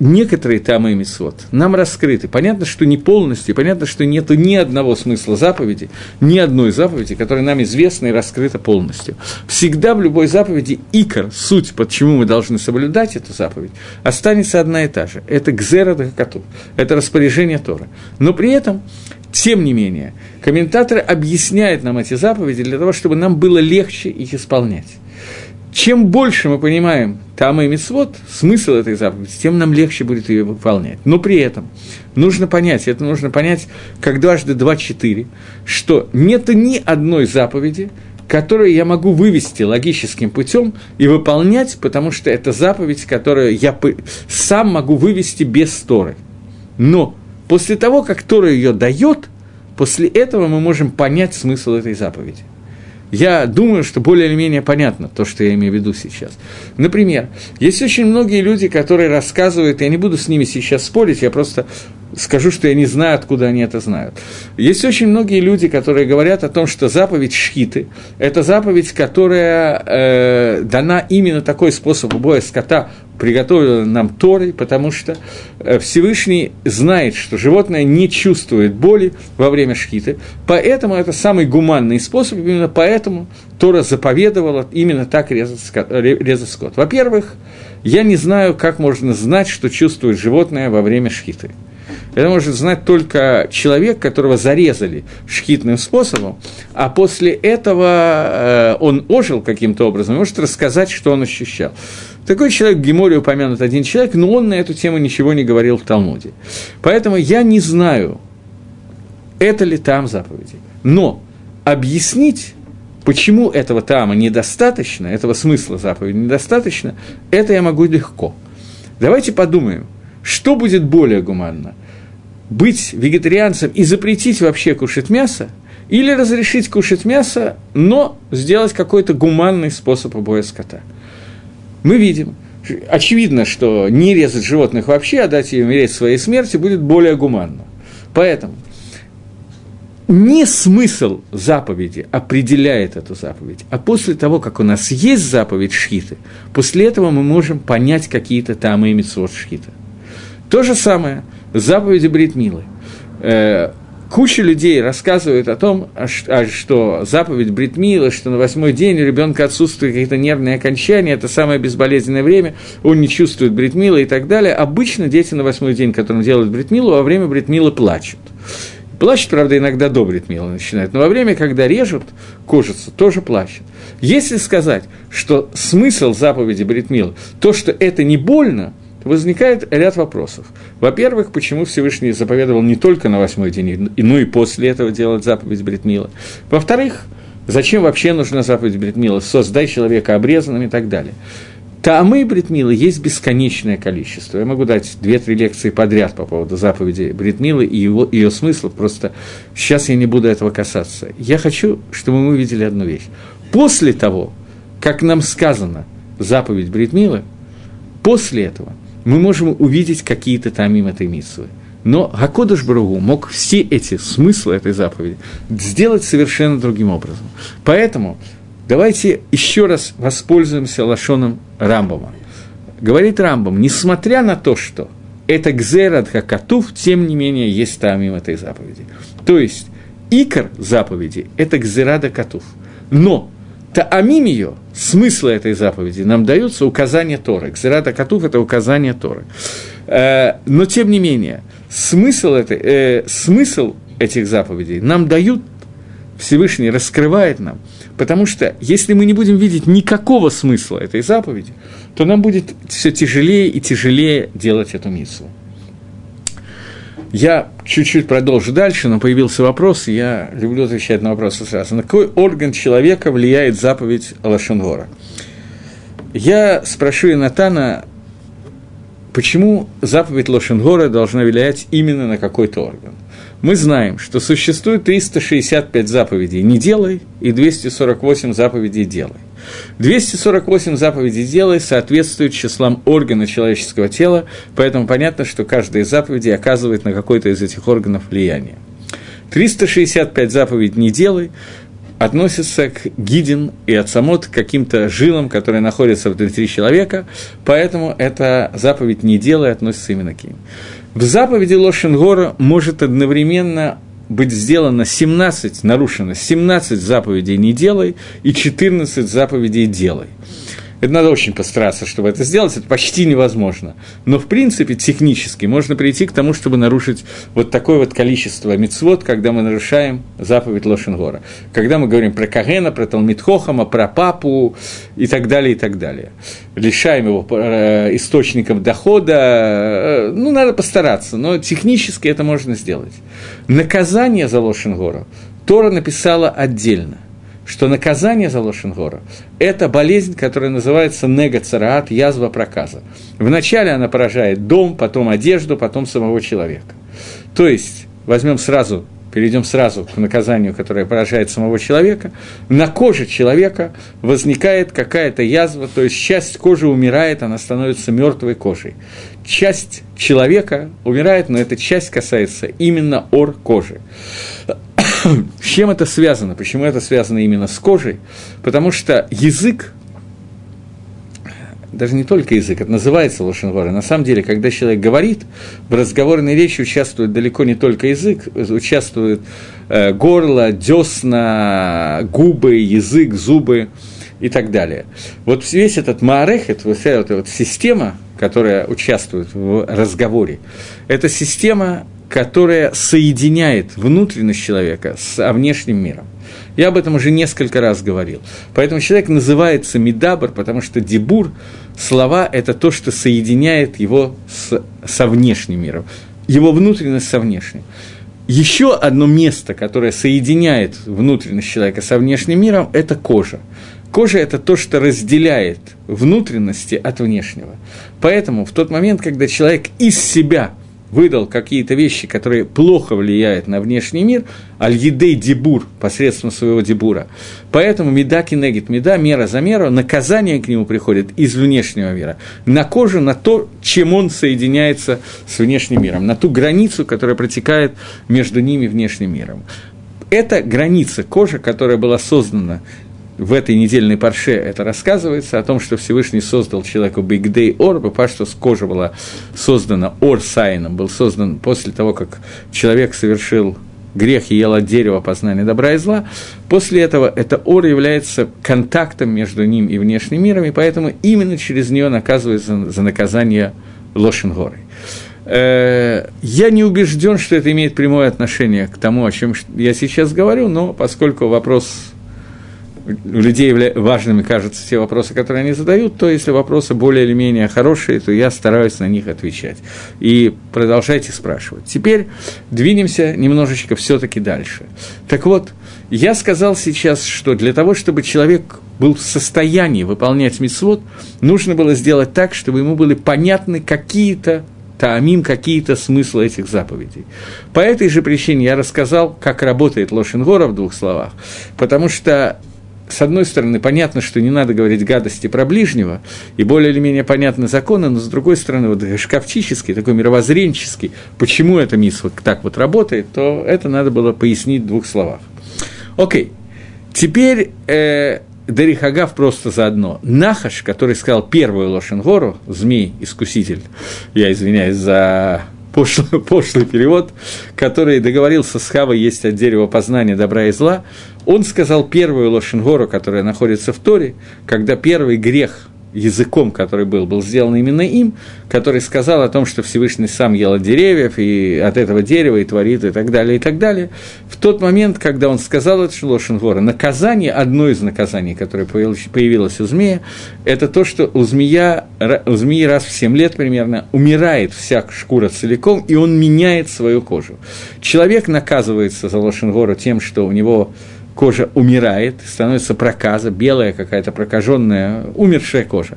некоторые тамы и мисвод нам раскрыты. Понятно, что не полностью, понятно, что нет ни одного смысла заповеди, ни одной заповеди, которая нам известна и раскрыта полностью. Всегда в любой заповеди икор, суть, почему мы должны соблюдать эту заповедь, останется одна и та же. Это гзера коту, это распоряжение Тора. Но при этом тем не менее, комментаторы объясняют нам эти заповеди для того, чтобы нам было легче их исполнять. Чем больше мы понимаем там и мицвод, смысл этой заповеди, тем нам легче будет ее выполнять. Но при этом нужно понять, это нужно понять, как дважды два – четыре, что нет ни одной заповеди, которую я могу вывести логическим путем и выполнять, потому что это заповедь, которую я сам могу вывести без Торы. Но после того, как Тора ее дает, после этого мы можем понять смысл этой заповеди. Я думаю, что более или менее понятно то, что я имею в виду сейчас. Например, есть очень многие люди, которые рассказывают, я не буду с ними сейчас спорить, я просто скажу, что я не знаю, откуда они это знают. Есть очень многие люди, которые говорят о том, что заповедь Шхиты – это заповедь, которая э, дана именно такой способ убоя скота, приготовила нам Торой, потому что э, Всевышний знает, что животное не чувствует боли во время шхиты, поэтому это самый гуманный способ, именно поэтому Тора заповедовала именно так резать скот. Резать скот. Во-первых, я не знаю, как можно знать, что чувствует животное во время шхиты. Это может знать только человек, которого зарезали шхитным способом, а после этого э, он ожил каким-то образом, может рассказать, что он ощущал. Такой человек в Геморе упомянут один человек, но он на эту тему ничего не говорил в Талмуде. Поэтому я не знаю, это ли там заповеди. Но объяснить, почему этого тама недостаточно, этого смысла заповеди недостаточно, это я могу легко. Давайте подумаем, что будет более гуманно? Быть вегетарианцем и запретить вообще кушать мясо, или разрешить кушать мясо, но сделать какой-то гуманный способ убоя скота – мы видим, очевидно, что не резать животных вообще, а дать им умереть своей смерти будет более гуманно. Поэтому не смысл заповеди определяет эту заповедь, а после того, как у нас есть заповедь шхиты, после этого мы можем понять какие-то там и митцвот шхита. То же самое заповеди Бритмилы. Э, куча людей рассказывают о том, а а что заповедь Бритмила, что на восьмой день у ребенка отсутствуют какие-то нервные окончания, это самое безболезненное время, он не чувствует Бритмила и так далее. Обычно дети на восьмой день, которым делают Бритмилу, во время Бритмилы плачут. Плачет, правда, иногда до бритмила начинает, но во время, когда режут кожицу, тоже плачет. Если сказать, что смысл заповеди бритмила, то, что это не больно, возникает ряд вопросов. Во-первых, почему Всевышний заповедовал не только на восьмой день, но и после этого делать заповедь Бритмила. Во-вторых, зачем вообще нужна заповедь Бритмила? Создай человека обрезанным и так далее. Таамы Бритмила есть бесконечное количество. Я могу дать две-три лекции подряд по поводу заповеди Бритмилы и его, ее смысла, просто сейчас я не буду этого касаться. Я хочу, чтобы мы увидели одну вещь. После того, как нам сказано заповедь Бритмилы, после этого мы можем увидеть какие-то тамим этой митсвы. Но Гакодыш Бругу мог все эти смыслы этой заповеди сделать совершенно другим образом. Поэтому Давайте еще раз воспользуемся лошоном Рамбома. Говорит Рамбом, несмотря на то, что это гзерат хакатув, тем не менее есть тамим этой заповеди. То есть, икор заповеди – это гзерада катув. Но таамим ее, смысла этой заповеди, нам даются указания Торы. Гзерада катув – это указание Торы. Э, но, тем не менее, смысл, это, э, смысл этих заповедей нам дают, Всевышний раскрывает нам – Потому что если мы не будем видеть никакого смысла этой заповеди, то нам будет все тяжелее и тяжелее делать эту миссу. Я чуть-чуть продолжу дальше, но появился вопрос, и я люблю отвечать на вопросы сразу. На какой орган человека влияет заповедь Лашонгора? Я спрошу Натана, почему заповедь Лошенгора должна влиять именно на какой-то орган мы знаем, что существует 365 заповедей «не делай» и 248 заповедей «делай». 248 заповедей «делай» соответствуют числам органа человеческого тела, поэтому понятно, что каждая из заповедей оказывает на какой-то из этих органов влияние. 365 заповедей «не делай» относится к гидин и ацамот, к каким-то жилам, которые находятся внутри человека, поэтому эта заповедь «не делай» относится именно к ним. В заповеди Лошенгора может одновременно быть сделано 17, нарушено 17 заповедей «не делай» и 14 заповедей «делай». Это надо очень постараться, чтобы это сделать, это почти невозможно. Но, в принципе, технически можно прийти к тому, чтобы нарушить вот такое вот количество мицвод, когда мы нарушаем заповедь Лошенгора. Когда мы говорим про Кагена, про Талмитхохама, про папу и так далее, и так далее. Лишаем его э, источником дохода, э, ну, надо постараться, но технически это можно сделать. Наказание за Лошенгора Тора написала отдельно что наказание за Лошенгора – это болезнь, которая называется негацараат, язва проказа. Вначале она поражает дом, потом одежду, потом самого человека. То есть, возьмем сразу, перейдем сразу к наказанию, которое поражает самого человека, на коже человека возникает какая-то язва, то есть часть кожи умирает, она становится мертвой кожей. Часть человека умирает, но эта часть касается именно ор кожи. <coughs> С чем это связано? Почему это связано именно с кожей? Потому что язык, даже не только язык, это называется лошенгора. На самом деле, когда человек говорит, в разговорной речи участвует далеко не только язык, участвует э, горло, десна, губы, язык, зубы и так далее. Вот весь этот маарехет, вся эта вот система, которая участвует в разговоре, это система которая соединяет внутренность человека с внешним миром. Я об этом уже несколько раз говорил. Поэтому человек называется Медабр, потому что Дебур, слова – это то, что соединяет его с, со внешним миром, его внутренность со внешним. Еще одно место, которое соединяет внутренность человека со внешним миром, это кожа. Кожа – это то, что разделяет внутренности от внешнего. Поэтому в тот момент, когда человек из себя – выдал какие-то вещи, которые плохо влияют на внешний мир, аль-едей дебур, посредством своего дебура. Поэтому меда кинегит меда, мера за меру, наказание к нему приходит из внешнего мира, на кожу, на то, чем он соединяется с внешним миром, на ту границу, которая протекает между ними и внешним миром. Это граница кожи, которая была создана в этой недельной парше это рассказывается, о том, что Всевышний создал человеку Бигдей Ор, потому что кожа была создана Ор Сайном, был создан после того, как человек совершил грех и ел от дерева познания добра и зла, после этого это ор является контактом между ним и внешним миром, и поэтому именно через нее наказывается за наказание Лошенгорой. Э, я не убежден, что это имеет прямое отношение к тому, о чем я сейчас говорю, но поскольку вопрос у людей важными кажутся те вопросы, которые они задают, то если вопросы более или менее хорошие, то я стараюсь на них отвечать. И продолжайте спрашивать. Теперь двинемся немножечко все таки дальше. Так вот, я сказал сейчас, что для того, чтобы человек был в состоянии выполнять мицвод, нужно было сделать так, чтобы ему были понятны какие-то таамим, какие-то смыслы этих заповедей. По этой же причине я рассказал, как работает Лошенгора в двух словах, потому что с одной стороны, понятно, что не надо говорить гадости про ближнего, и более или менее понятны законы, но с другой стороны, вот шкафчический, такой мировоззренческий, почему эта мисс так вот работает, то это надо было пояснить в двух словах. Окей, теперь э, Дарихагав просто заодно. Нахаш, который сказал первую Лошенгору, змей-искуситель, я извиняюсь за пошлый, <laughs> пошлый перевод, который договорился с Хавой есть от дерева познания добра и зла, он сказал первую Лошенгору, которая находится в Торе, когда первый грех языком, который был, был сделан именно им, который сказал о том, что Всевышний сам ел от деревьев, и от этого дерева, и творит, и так далее, и так далее. В тот момент, когда он сказал это Лошенгора, наказание, одно из наказаний, которое появилось у змея, это то, что у, змея, у змеи раз в 7 лет примерно умирает вся шкура целиком, и он меняет свою кожу. Человек наказывается за Лошенгора тем, что у него кожа умирает, становится проказа, белая какая-то прокаженная, умершая кожа.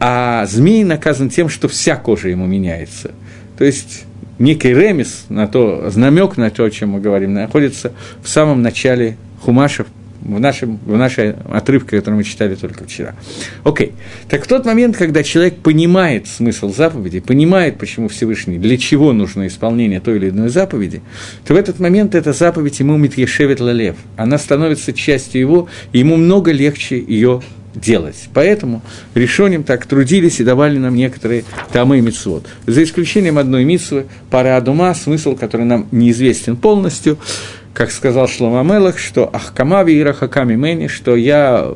А змей наказан тем, что вся кожа ему меняется. То есть некий ремес на то, знамек на то, о чем мы говорим, находится в самом начале хумашев, в, нашем, в нашей отрывке, который мы читали только вчера. Окей. Так в тот момент, когда человек понимает смысл заповеди, понимает, почему Всевышний, для чего нужно исполнение той или иной заповеди, то в этот момент эта заповедь ему митьешевит лалев. Она становится частью его, и ему много легче ее делать. Поэтому решением так трудились и давали нам некоторые тамы и митцвот. За исключением одной митцвы, пара адума, смысл, который нам неизвестен полностью, как сказал Шлома Мелах, что «Ахкамави и Рахаками Мэни», что я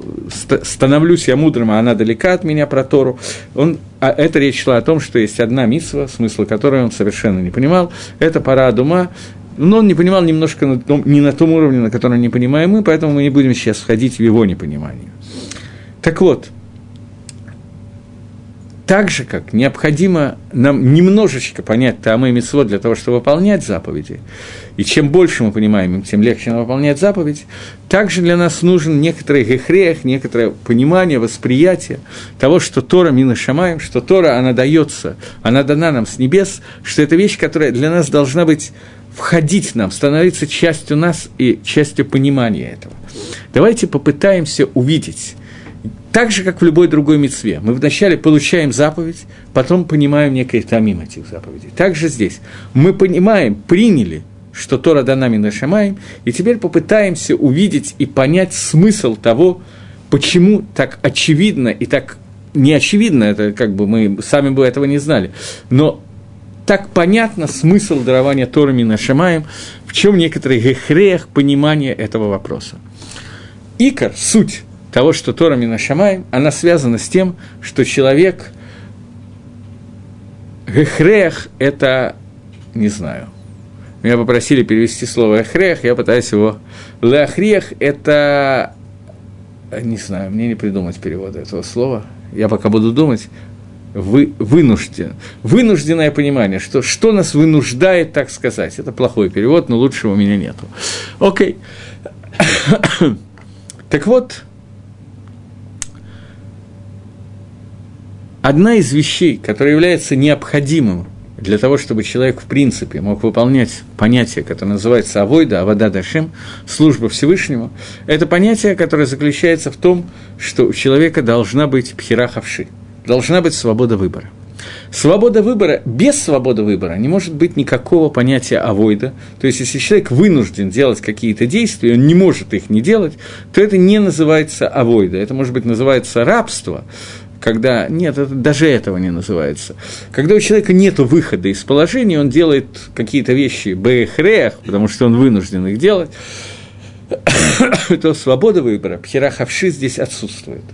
становлюсь я мудрым, а она далека от меня про Тору. Он, а эта речь шла о том, что есть одна митсва, смысла которой он совершенно не понимал. Это пара Дума, но он не понимал немножко на том, не на том уровне, на котором не понимаем мы, поэтому мы не будем сейчас входить в его непонимание. Так вот, так же, как необходимо нам немножечко понять Таамы и Митцвот для того, чтобы выполнять заповеди, и чем больше мы понимаем, тем легче нам выполнять заповедь, также для нас нужен некоторый гехрех, некоторое понимание, восприятие того, что Тора Мина Шамаем, что Тора, она дается, она дана нам с небес, что это вещь, которая для нас должна быть входить нам, становиться частью нас и частью понимания этого. Давайте попытаемся увидеть, так же, как в любой другой мецве. Мы вначале получаем заповедь, потом понимаем некое тамим этих заповедей. Также здесь. Мы понимаем, приняли, что Тора дана Минашамаем, и теперь попытаемся увидеть и понять смысл того, почему так очевидно и так не очевидно, это как бы мы сами бы этого не знали, но так понятно смысл дарования Тора Минашамаем, в чем некоторый гехрех понимания этого вопроса. Икор, суть того, что Тора Минашамай, она связана с тем, что человек Гехрех – это, не знаю, меня попросили перевести слово «эхрех», я пытаюсь его... «Леахрех» – это... Не знаю, мне не придумать перевода этого слова. Я пока буду думать. Вы, вынужден. Вынужденное понимание, что, что нас вынуждает так сказать. Это плохой перевод, но лучшего у меня нету. Окей. <coughs> так вот, одна из вещей, которая является необходимым для того, чтобы человек, в принципе, мог выполнять понятие, которое называется авойда, авода дашем, служба Всевышнему, это понятие, которое заключается в том, что у человека должна быть пхерахавши, должна быть свобода выбора. Свобода выбора, без свободы выбора не может быть никакого понятия авойда. То есть, если человек вынужден делать какие-то действия, он не может их не делать, то это не называется авойда. Это, может быть, называется рабство, когда нет, это, даже этого не называется. Когда у человека нет выхода из положения, он делает какие-то вещи бэхреях, потому что он вынужден их делать, <coughs> то свобода выбора, пхера хавши здесь отсутствует.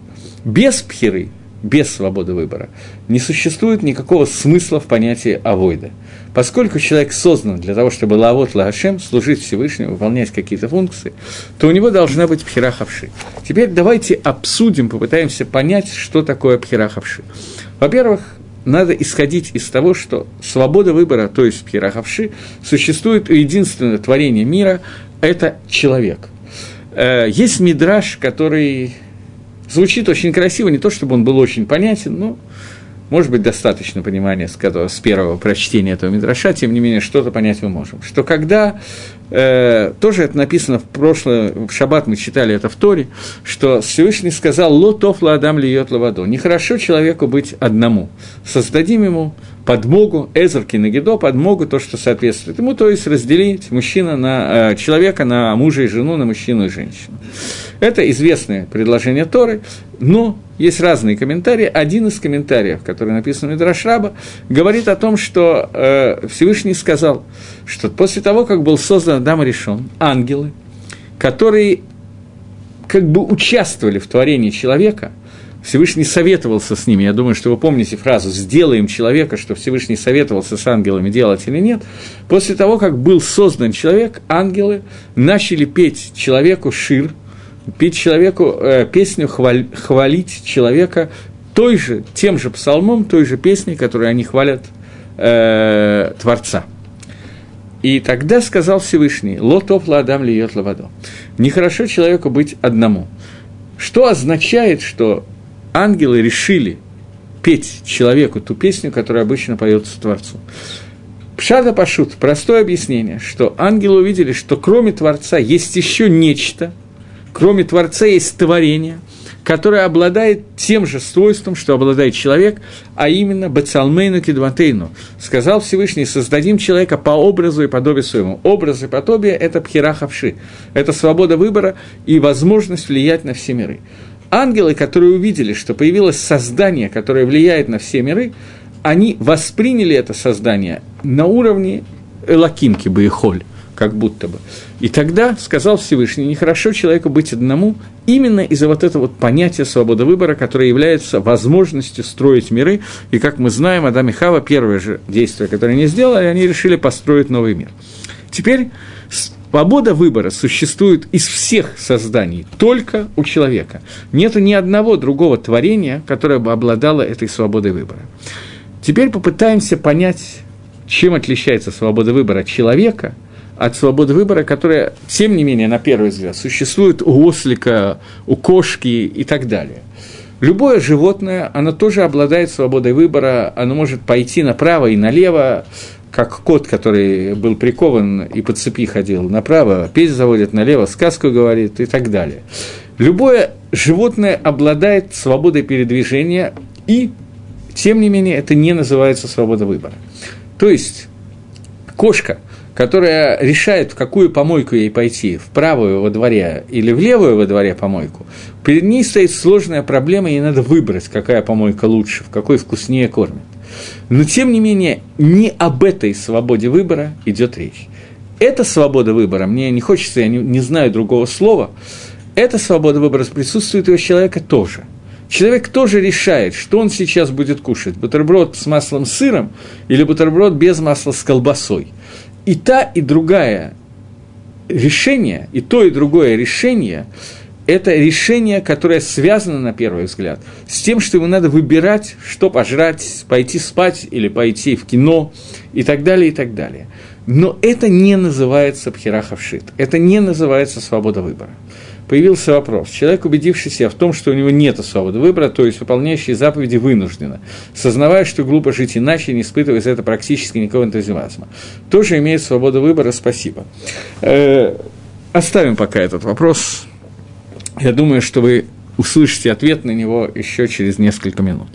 Без пхеры – без свободы выбора, не существует никакого смысла в понятии авойда. Поскольку человек создан для того, чтобы лавот лахашем, служить Всевышнему, выполнять какие-то функции, то у него должна быть пхерахавши. Теперь давайте обсудим, попытаемся понять, что такое пхерахавши. Во-первых, надо исходить из того, что свобода выбора, то есть пхерахавши, существует у единственного творения мира – это человек. Э, есть мидраж, который Звучит очень красиво, не то чтобы он был очень понятен, но, может быть, достаточно понимания с, этого, с первого прочтения этого Мидраша, тем не менее, что-то понять мы можем. Что когда, э, тоже это написано в прошлое, в шаббат мы читали это в Торе, что Всевышний сказал «Ло тофла адам льет лавадо» – «Нехорошо человеку быть одному, создадим ему подмогу, Эзер Кинагидо, подмогу, то, что соответствует ему, то есть разделить мужчина на, э, человека на мужа и жену, на мужчину и женщину. Это известное предложение Торы, но есть разные комментарии. Один из комментариев, который написан в Мидрашраба, говорит о том, что э, Всевышний сказал, что после того, как был создан Адам решен, ангелы, которые как бы участвовали в творении человека – Всевышний советовался с ними. Я думаю, что вы помните фразу «сделаем человека», что Всевышний советовался с ангелами, делать или нет. После того, как был создан человек, ангелы начали петь человеку шир, петь человеку э, песню, хваль, хвалить человека той же, тем же псалмом, той же песней, которую они хвалят э, Творца. И тогда сказал Всевышний, «Лотоп ладам льет лавадо». Нехорошо человеку быть одному. Что означает, что ангелы решили петь человеку ту песню, которая обычно поется Творцу. Пшада Пашут, простое объяснение, что ангелы увидели, что кроме Творца есть еще нечто, кроме Творца есть творение, которое обладает тем же свойством, что обладает человек, а именно Бацалмейну Кедватейну. Сказал Всевышний, создадим человека по образу и подобию своему. Образ и подобие – это пхерахавши, это свобода выбора и возможность влиять на все миры ангелы, которые увидели, что появилось создание, которое влияет на все миры, они восприняли это создание на уровне Элакимки Баихоль, как будто бы. И тогда сказал Всевышний, нехорошо человеку быть одному, именно из-за вот этого вот понятия свободы выбора, которое является возможностью строить миры. И, как мы знаем, Адам и Хава, первое же действие, которое они сделали, они решили построить новый мир. Теперь Свобода выбора существует из всех созданий, только у человека. Нет ни одного другого творения, которое бы обладало этой свободой выбора. Теперь попытаемся понять, чем отличается свобода выбора человека от свободы выбора, которая, тем не менее, на первый взгляд, существует у ослика, у кошки и так далее. Любое животное, оно тоже обладает свободой выбора, оно может пойти направо и налево, как кот, который был прикован и по цепи ходил направо, песнь заводит налево, сказку говорит и так далее. Любое животное обладает свободой передвижения, и, тем не менее, это не называется свобода выбора. То есть, кошка, которая решает, в какую помойку ей пойти, в правую во дворе или в левую во дворе помойку, перед ней стоит сложная проблема, ей надо выбрать, какая помойка лучше, в какой вкуснее кормят. Но, тем не менее, не об этой свободе выбора идет речь. Эта свобода выбора, мне не хочется, я не, не знаю другого слова, эта свобода выбора присутствует у человека тоже. Человек тоже решает, что он сейчас будет кушать, бутерброд с маслом с сыром или бутерброд без масла с колбасой. И та, и другая решение, и то, и другое решение – это решение, которое связано, на первый взгляд, с тем, что ему надо выбирать, что пожрать, пойти спать или пойти в кино и так далее, и так далее. Но это не называется пхерахавшит, это не называется свобода выбора. появился вопрос. Человек, убедившийся в том, что у него нет свободы выбора, то есть выполняющий заповеди вынужденно, сознавая, что глупо жить иначе, не испытывая за это практически никакого энтузиазма, тоже имеет свободу выбора, спасибо. Э, оставим пока этот вопрос. Я думаю, что вы услышите ответ на него еще через несколько минут.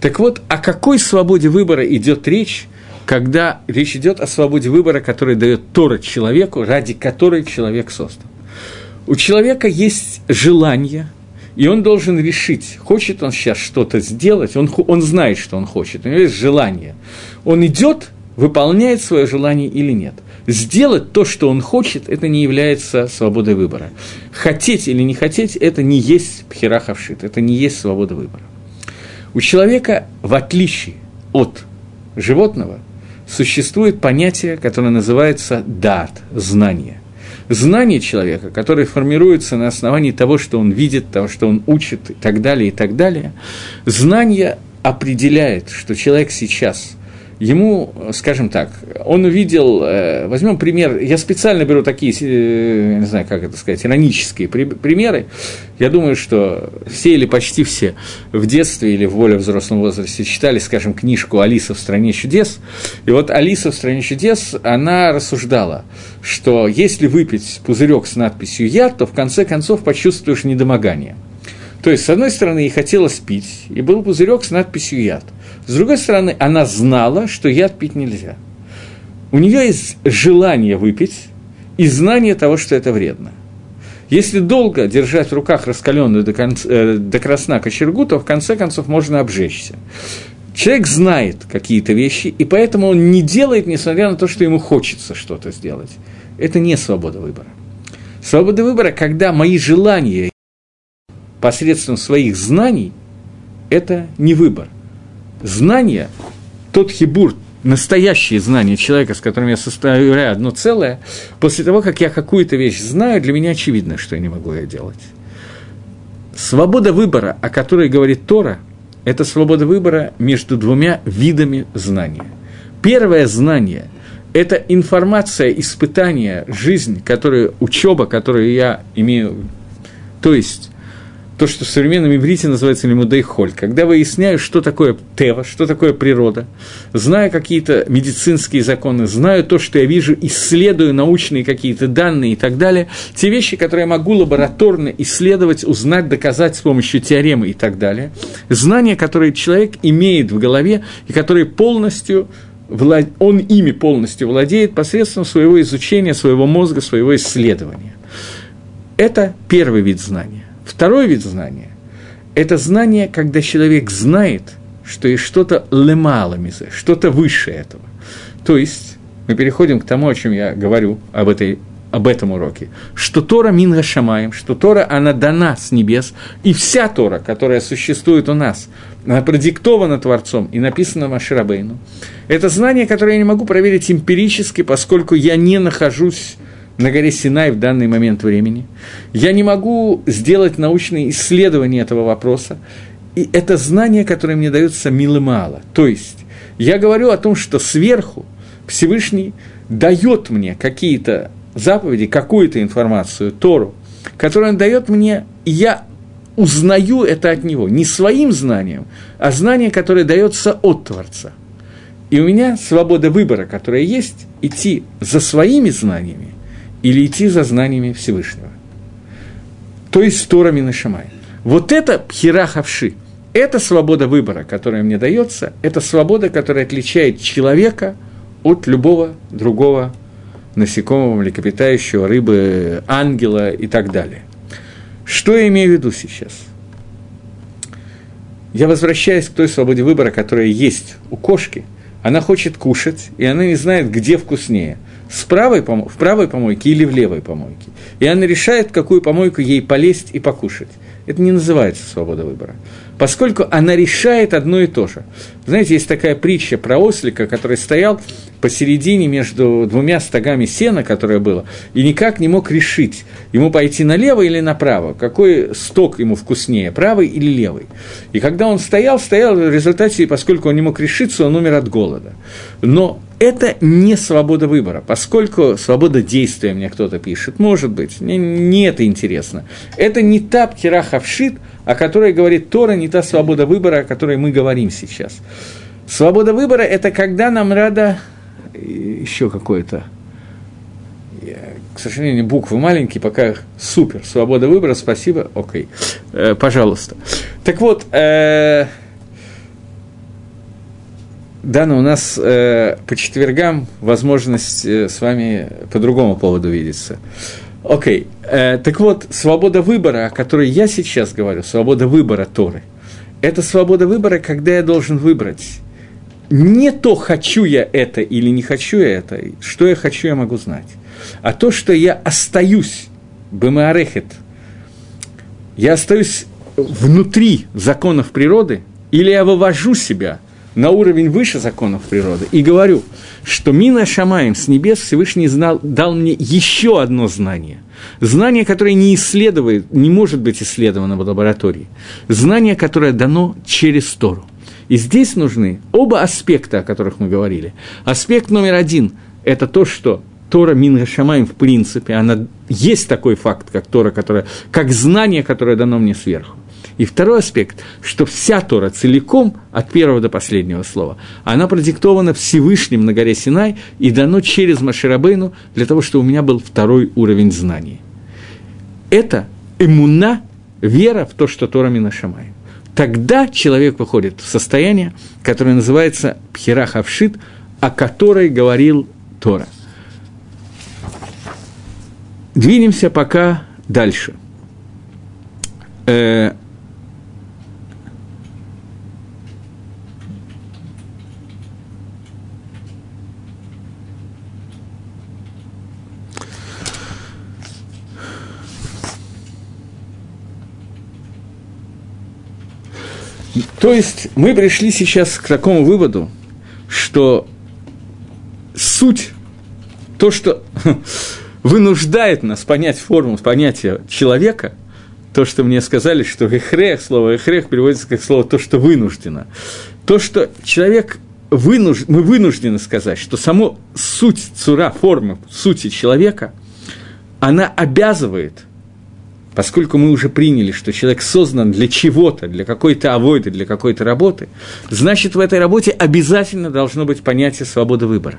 Так вот, о какой свободе выбора идет речь, когда речь идет о свободе выбора, которую дает Тора человеку, ради которой человек создан? У человека есть желание, и он должен решить, хочет он сейчас что-то сделать, он, он знает, что он хочет, у него есть желание. Он идет, выполняет свое желание или нет. Сделать то, что он хочет, это не является свободой выбора. Хотеть или не хотеть, это не есть пхерахавшит, это не есть свобода выбора. У человека, в отличие от животного, существует понятие, которое называется дат, знание знание человека, которое формируется на основании того, что он видит, того, что он учит и так далее, и так далее, знание определяет, что человек сейчас – ему, скажем так, он увидел, э, возьмем пример, я специально беру такие, э, не знаю, как это сказать, иронические примеры, я думаю, что все или почти все в детстве или в более взрослом возрасте читали, скажем, книжку «Алиса в стране чудес», и вот «Алиса в стране чудес», она рассуждала, что если выпить пузырек с надписью «Яд», то в конце концов почувствуешь недомогание – то есть, с одной стороны, ей хотелось пить, и был пузырек с надписью «яд». С другой стороны, она знала, что яд пить нельзя. У нее есть желание выпить и знание того, что это вредно. Если долго держать в руках раскаленную до, конца, э, до красна кочергу, то в конце концов можно обжечься. Человек знает какие-то вещи, и поэтому он не делает, несмотря на то, что ему хочется что-то сделать. Это не свобода выбора. Свобода выбора, когда мои желания посредством своих знаний, это не выбор – знание, тот хибур, настоящие знания человека, с которым я составляю одно целое, после того, как я какую-то вещь знаю, для меня очевидно, что я не могу ее делать. Свобода выбора, о которой говорит Тора, это свобода выбора между двумя видами знания. Первое знание – это информация, испытание, жизнь, которую, учеба, которую я имею, то есть то, что в современном иврите называется лимудей-холь, когда выясняю, что такое тева, что такое природа, знаю какие-то медицинские законы, знаю то, что я вижу, исследую научные какие-то данные и так далее, те вещи, которые я могу лабораторно исследовать, узнать, доказать с помощью теоремы и так далее, знания, которые человек имеет в голове и которые полностью он ими полностью владеет посредством своего изучения, своего мозга, своего исследования. Это первый вид знания. Второй вид знания – это знание, когда человек знает, что есть что-то лемаламизе, что-то выше этого. То есть, мы переходим к тому, о чем я говорю об, этой, об этом уроке, что Тора Минга Шамаем, что Тора, она дана с небес, и вся Тора, которая существует у нас, она продиктована Творцом и написана Маширабейну. Это знание, которое я не могу проверить эмпирически, поскольку я не нахожусь на горе Синай в данный момент времени. Я не могу сделать научные исследования этого вопроса. И это знание, которое мне дается мило мало. То есть, я говорю о том, что сверху Всевышний дает мне какие-то заповеди, какую-то информацию, Тору, которую он дает мне, и я узнаю это от него, не своим знанием, а знание, которое дается от Творца. И у меня свобода выбора, которая есть, идти за своими знаниями или идти за знаниями Всевышнего. То есть Тора Минашамай. Вот это пхирахавши, это свобода выбора, которая мне дается, это свобода, которая отличает человека от любого другого насекомого, млекопитающего, рыбы, ангела и так далее. Что я имею в виду сейчас? Я возвращаюсь к той свободе выбора, которая есть у кошки. Она хочет кушать, и она не знает, где вкуснее – с правой, в правой помойке или в левой помойке. И она решает, какую помойку ей полезть и покушать. Это не называется свобода выбора. Поскольку она решает одно и то же. Знаете, есть такая притча про ослика, который стоял посередине между двумя стогами сена, которое было, и никак не мог решить, ему пойти налево или направо, какой сток ему вкуснее, правый или левый. И когда он стоял, стоял в результате, поскольку он не мог решиться, он умер от голода. Но это не свобода выбора, поскольку свобода действия, мне кто-то пишет, может быть, не, не это интересно. Это не та птира хавшит, о которой говорит Тора, не та свобода выбора, о которой мы говорим сейчас. Свобода выбора – это когда нам рада еще какое-то к сожалению, буквы маленькие, пока супер. Свобода выбора, спасибо, окей. Э, пожалуйста. Так вот, э, да, но у нас э, по четвергам возможность э, с вами по другому поводу видеться. Окей. Э, так вот, свобода выбора, о которой я сейчас говорю, свобода выбора Торы, это свобода выбора, когда я должен выбрать не то, хочу я это или не хочу я это, что я хочу, я могу знать, а то, что я остаюсь, бэмаарехет, я остаюсь внутри законов природы, или я вывожу себя – на уровень выше законов природы и говорю, что Мина Шамаем с небес Всевышний знал, дал мне еще одно знание. Знание, которое не исследует, не может быть исследовано в лаборатории. Знание, которое дано через Тору. И здесь нужны оба аспекта, о которых мы говорили. Аспект номер один – это то, что Тора Мин Шамаем в принципе, она есть такой факт, как Тора, которая, как знание, которое дано мне сверху. И второй аспект, что вся Тора целиком, от первого до последнего слова, она продиктована Всевышним на горе Синай и дано через Маширабейну для того, чтобы у меня был второй уровень знаний. Это эмуна, вера в то, что Тора Минашамай. Тогда человек выходит в состояние, которое называется Пхирахавшит, о которой говорил Тора. Двинемся пока дальше. Э, То есть мы пришли сейчас к такому выводу, что суть, то, что <laughs> вынуждает нас понять форму понятия человека, то, что мне сказали, что эхрех, слово эхрех переводится как слово то, что вынуждено. То, что человек вынуж... мы вынуждены сказать, что само суть цура, форма сути человека, она обязывает – поскольку мы уже приняли, что человек создан для чего-то, для какой-то авойды, для какой-то работы, значит, в этой работе обязательно должно быть понятие свободы выбора.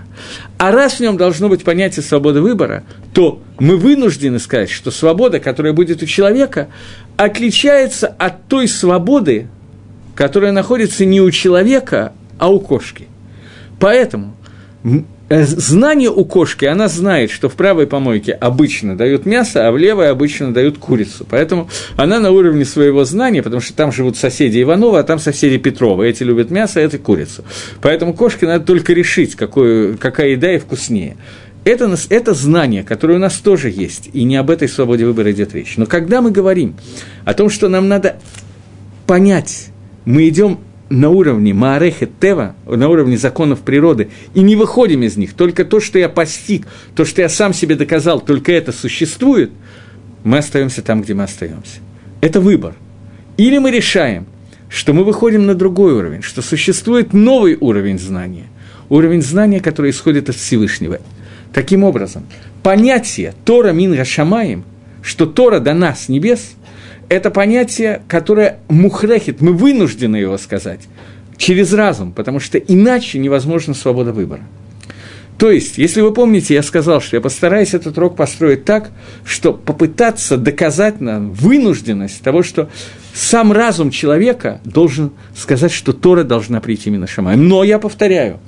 А раз в нем должно быть понятие свободы выбора, то мы вынуждены сказать, что свобода, которая будет у человека, отличается от той свободы, которая находится не у человека, а у кошки. Поэтому знание у кошки, она знает, что в правой помойке обычно дают мясо, а в левой обычно дают курицу. Поэтому она на уровне своего знания, потому что там живут соседи Иванова, а там соседи Петрова. Эти любят мясо, а эти курицу. Поэтому кошке надо только решить, какую, какая еда и вкуснее. Это, это знание, которое у нас тоже есть, и не об этой свободе выбора идет речь. Но когда мы говорим о том, что нам надо понять, мы идем на уровне Маарехе Тева, на уровне законов природы, и не выходим из них, только то, что я постиг, то, что я сам себе доказал, только это существует, мы остаемся там, где мы остаемся. Это выбор. Или мы решаем, что мы выходим на другой уровень, что существует новый уровень знания, уровень знания, который исходит от Всевышнего. Таким образом, понятие Тора Мин Шамаем, что Тора дана с небес – это понятие, которое мухрехит, мы вынуждены его сказать, через разум, потому что иначе невозможна свобода выбора. То есть, если вы помните, я сказал, что я постараюсь этот урок построить так, что попытаться доказать нам вынужденность того, что сам разум человека должен сказать, что Тора должна прийти именно Шамаем. Но я повторяю,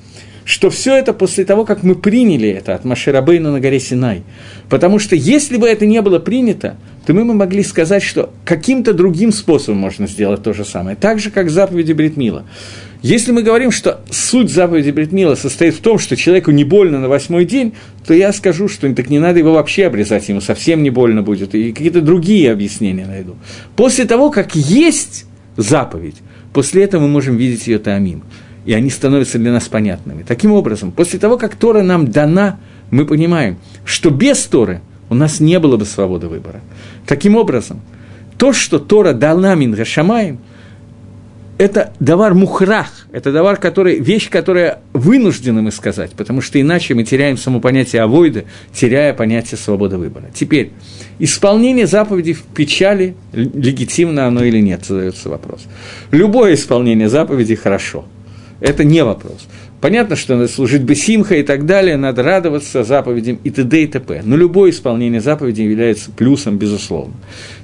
что все это после того, как мы приняли это от Маширабейна на горе Синай. Потому что если бы это не было принято, то мы могли сказать, что каким-то другим способом можно сделать то же самое. Так же, как заповеди Бритмила. Если мы говорим, что суть заповеди Бритмила состоит в том, что человеку не больно на восьмой день, то я скажу, что так не надо его вообще обрезать, ему совсем не больно будет, и какие-то другие объяснения найду. После того, как есть заповедь, после этого мы можем видеть ее Таамим, и они становятся для нас понятными. Таким образом, после того, как Тора нам дана, мы понимаем, что без Торы – у нас не было бы свободы выбора. Таким образом, то, что Тора дала Мингашамаем, это давар мухрах, это давар, который, вещь, которая вынуждены мы сказать, потому что иначе мы теряем само понятие авойда, теряя понятие свободы выбора. Теперь, исполнение заповедей в печали, легитимно оно или нет, задается вопрос. Любое исполнение заповедей хорошо, это не вопрос. Понятно, что надо служить бесимха и так далее, надо радоваться заповедям и т.д. и т.п. Но любое исполнение заповедей является плюсом, безусловно.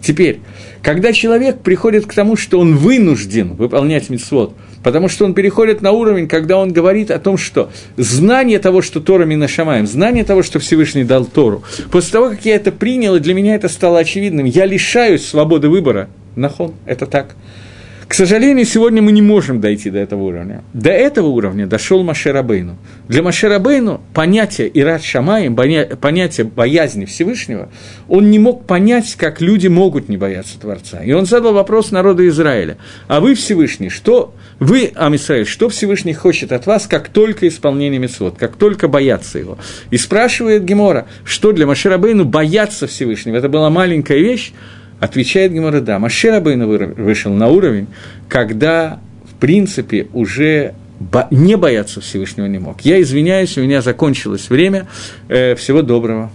Теперь, когда человек приходит к тому, что он вынужден выполнять митцвот, потому что он переходит на уровень, когда он говорит о том, что знание того, что Тора Минашамаем, знание того, что Всевышний дал Тору, после того, как я это принял, и для меня это стало очевидным, я лишаюсь свободы выбора. Нахон, это так. К сожалению, сегодня мы не можем дойти до этого уровня. До этого уровня дошел Машерабейну. Для Машерабейну понятие Ират Шамаем, понятие боязни Всевышнего, он не мог понять, как люди могут не бояться Творца. И он задал вопрос народу Израиля. А вы, Всевышний, что вы, Амисраиль, что Всевышний хочет от вас, как только исполнение Мецвод, как только бояться его? И спрашивает Гемора, что для Машерабейну бояться Всевышнего. Это была маленькая вещь, Отвечает Гемора, да, Машерабейна вышел на уровень, когда, в принципе, уже не бояться Всевышнего не мог. Я извиняюсь, у меня закончилось время. Э, всего доброго.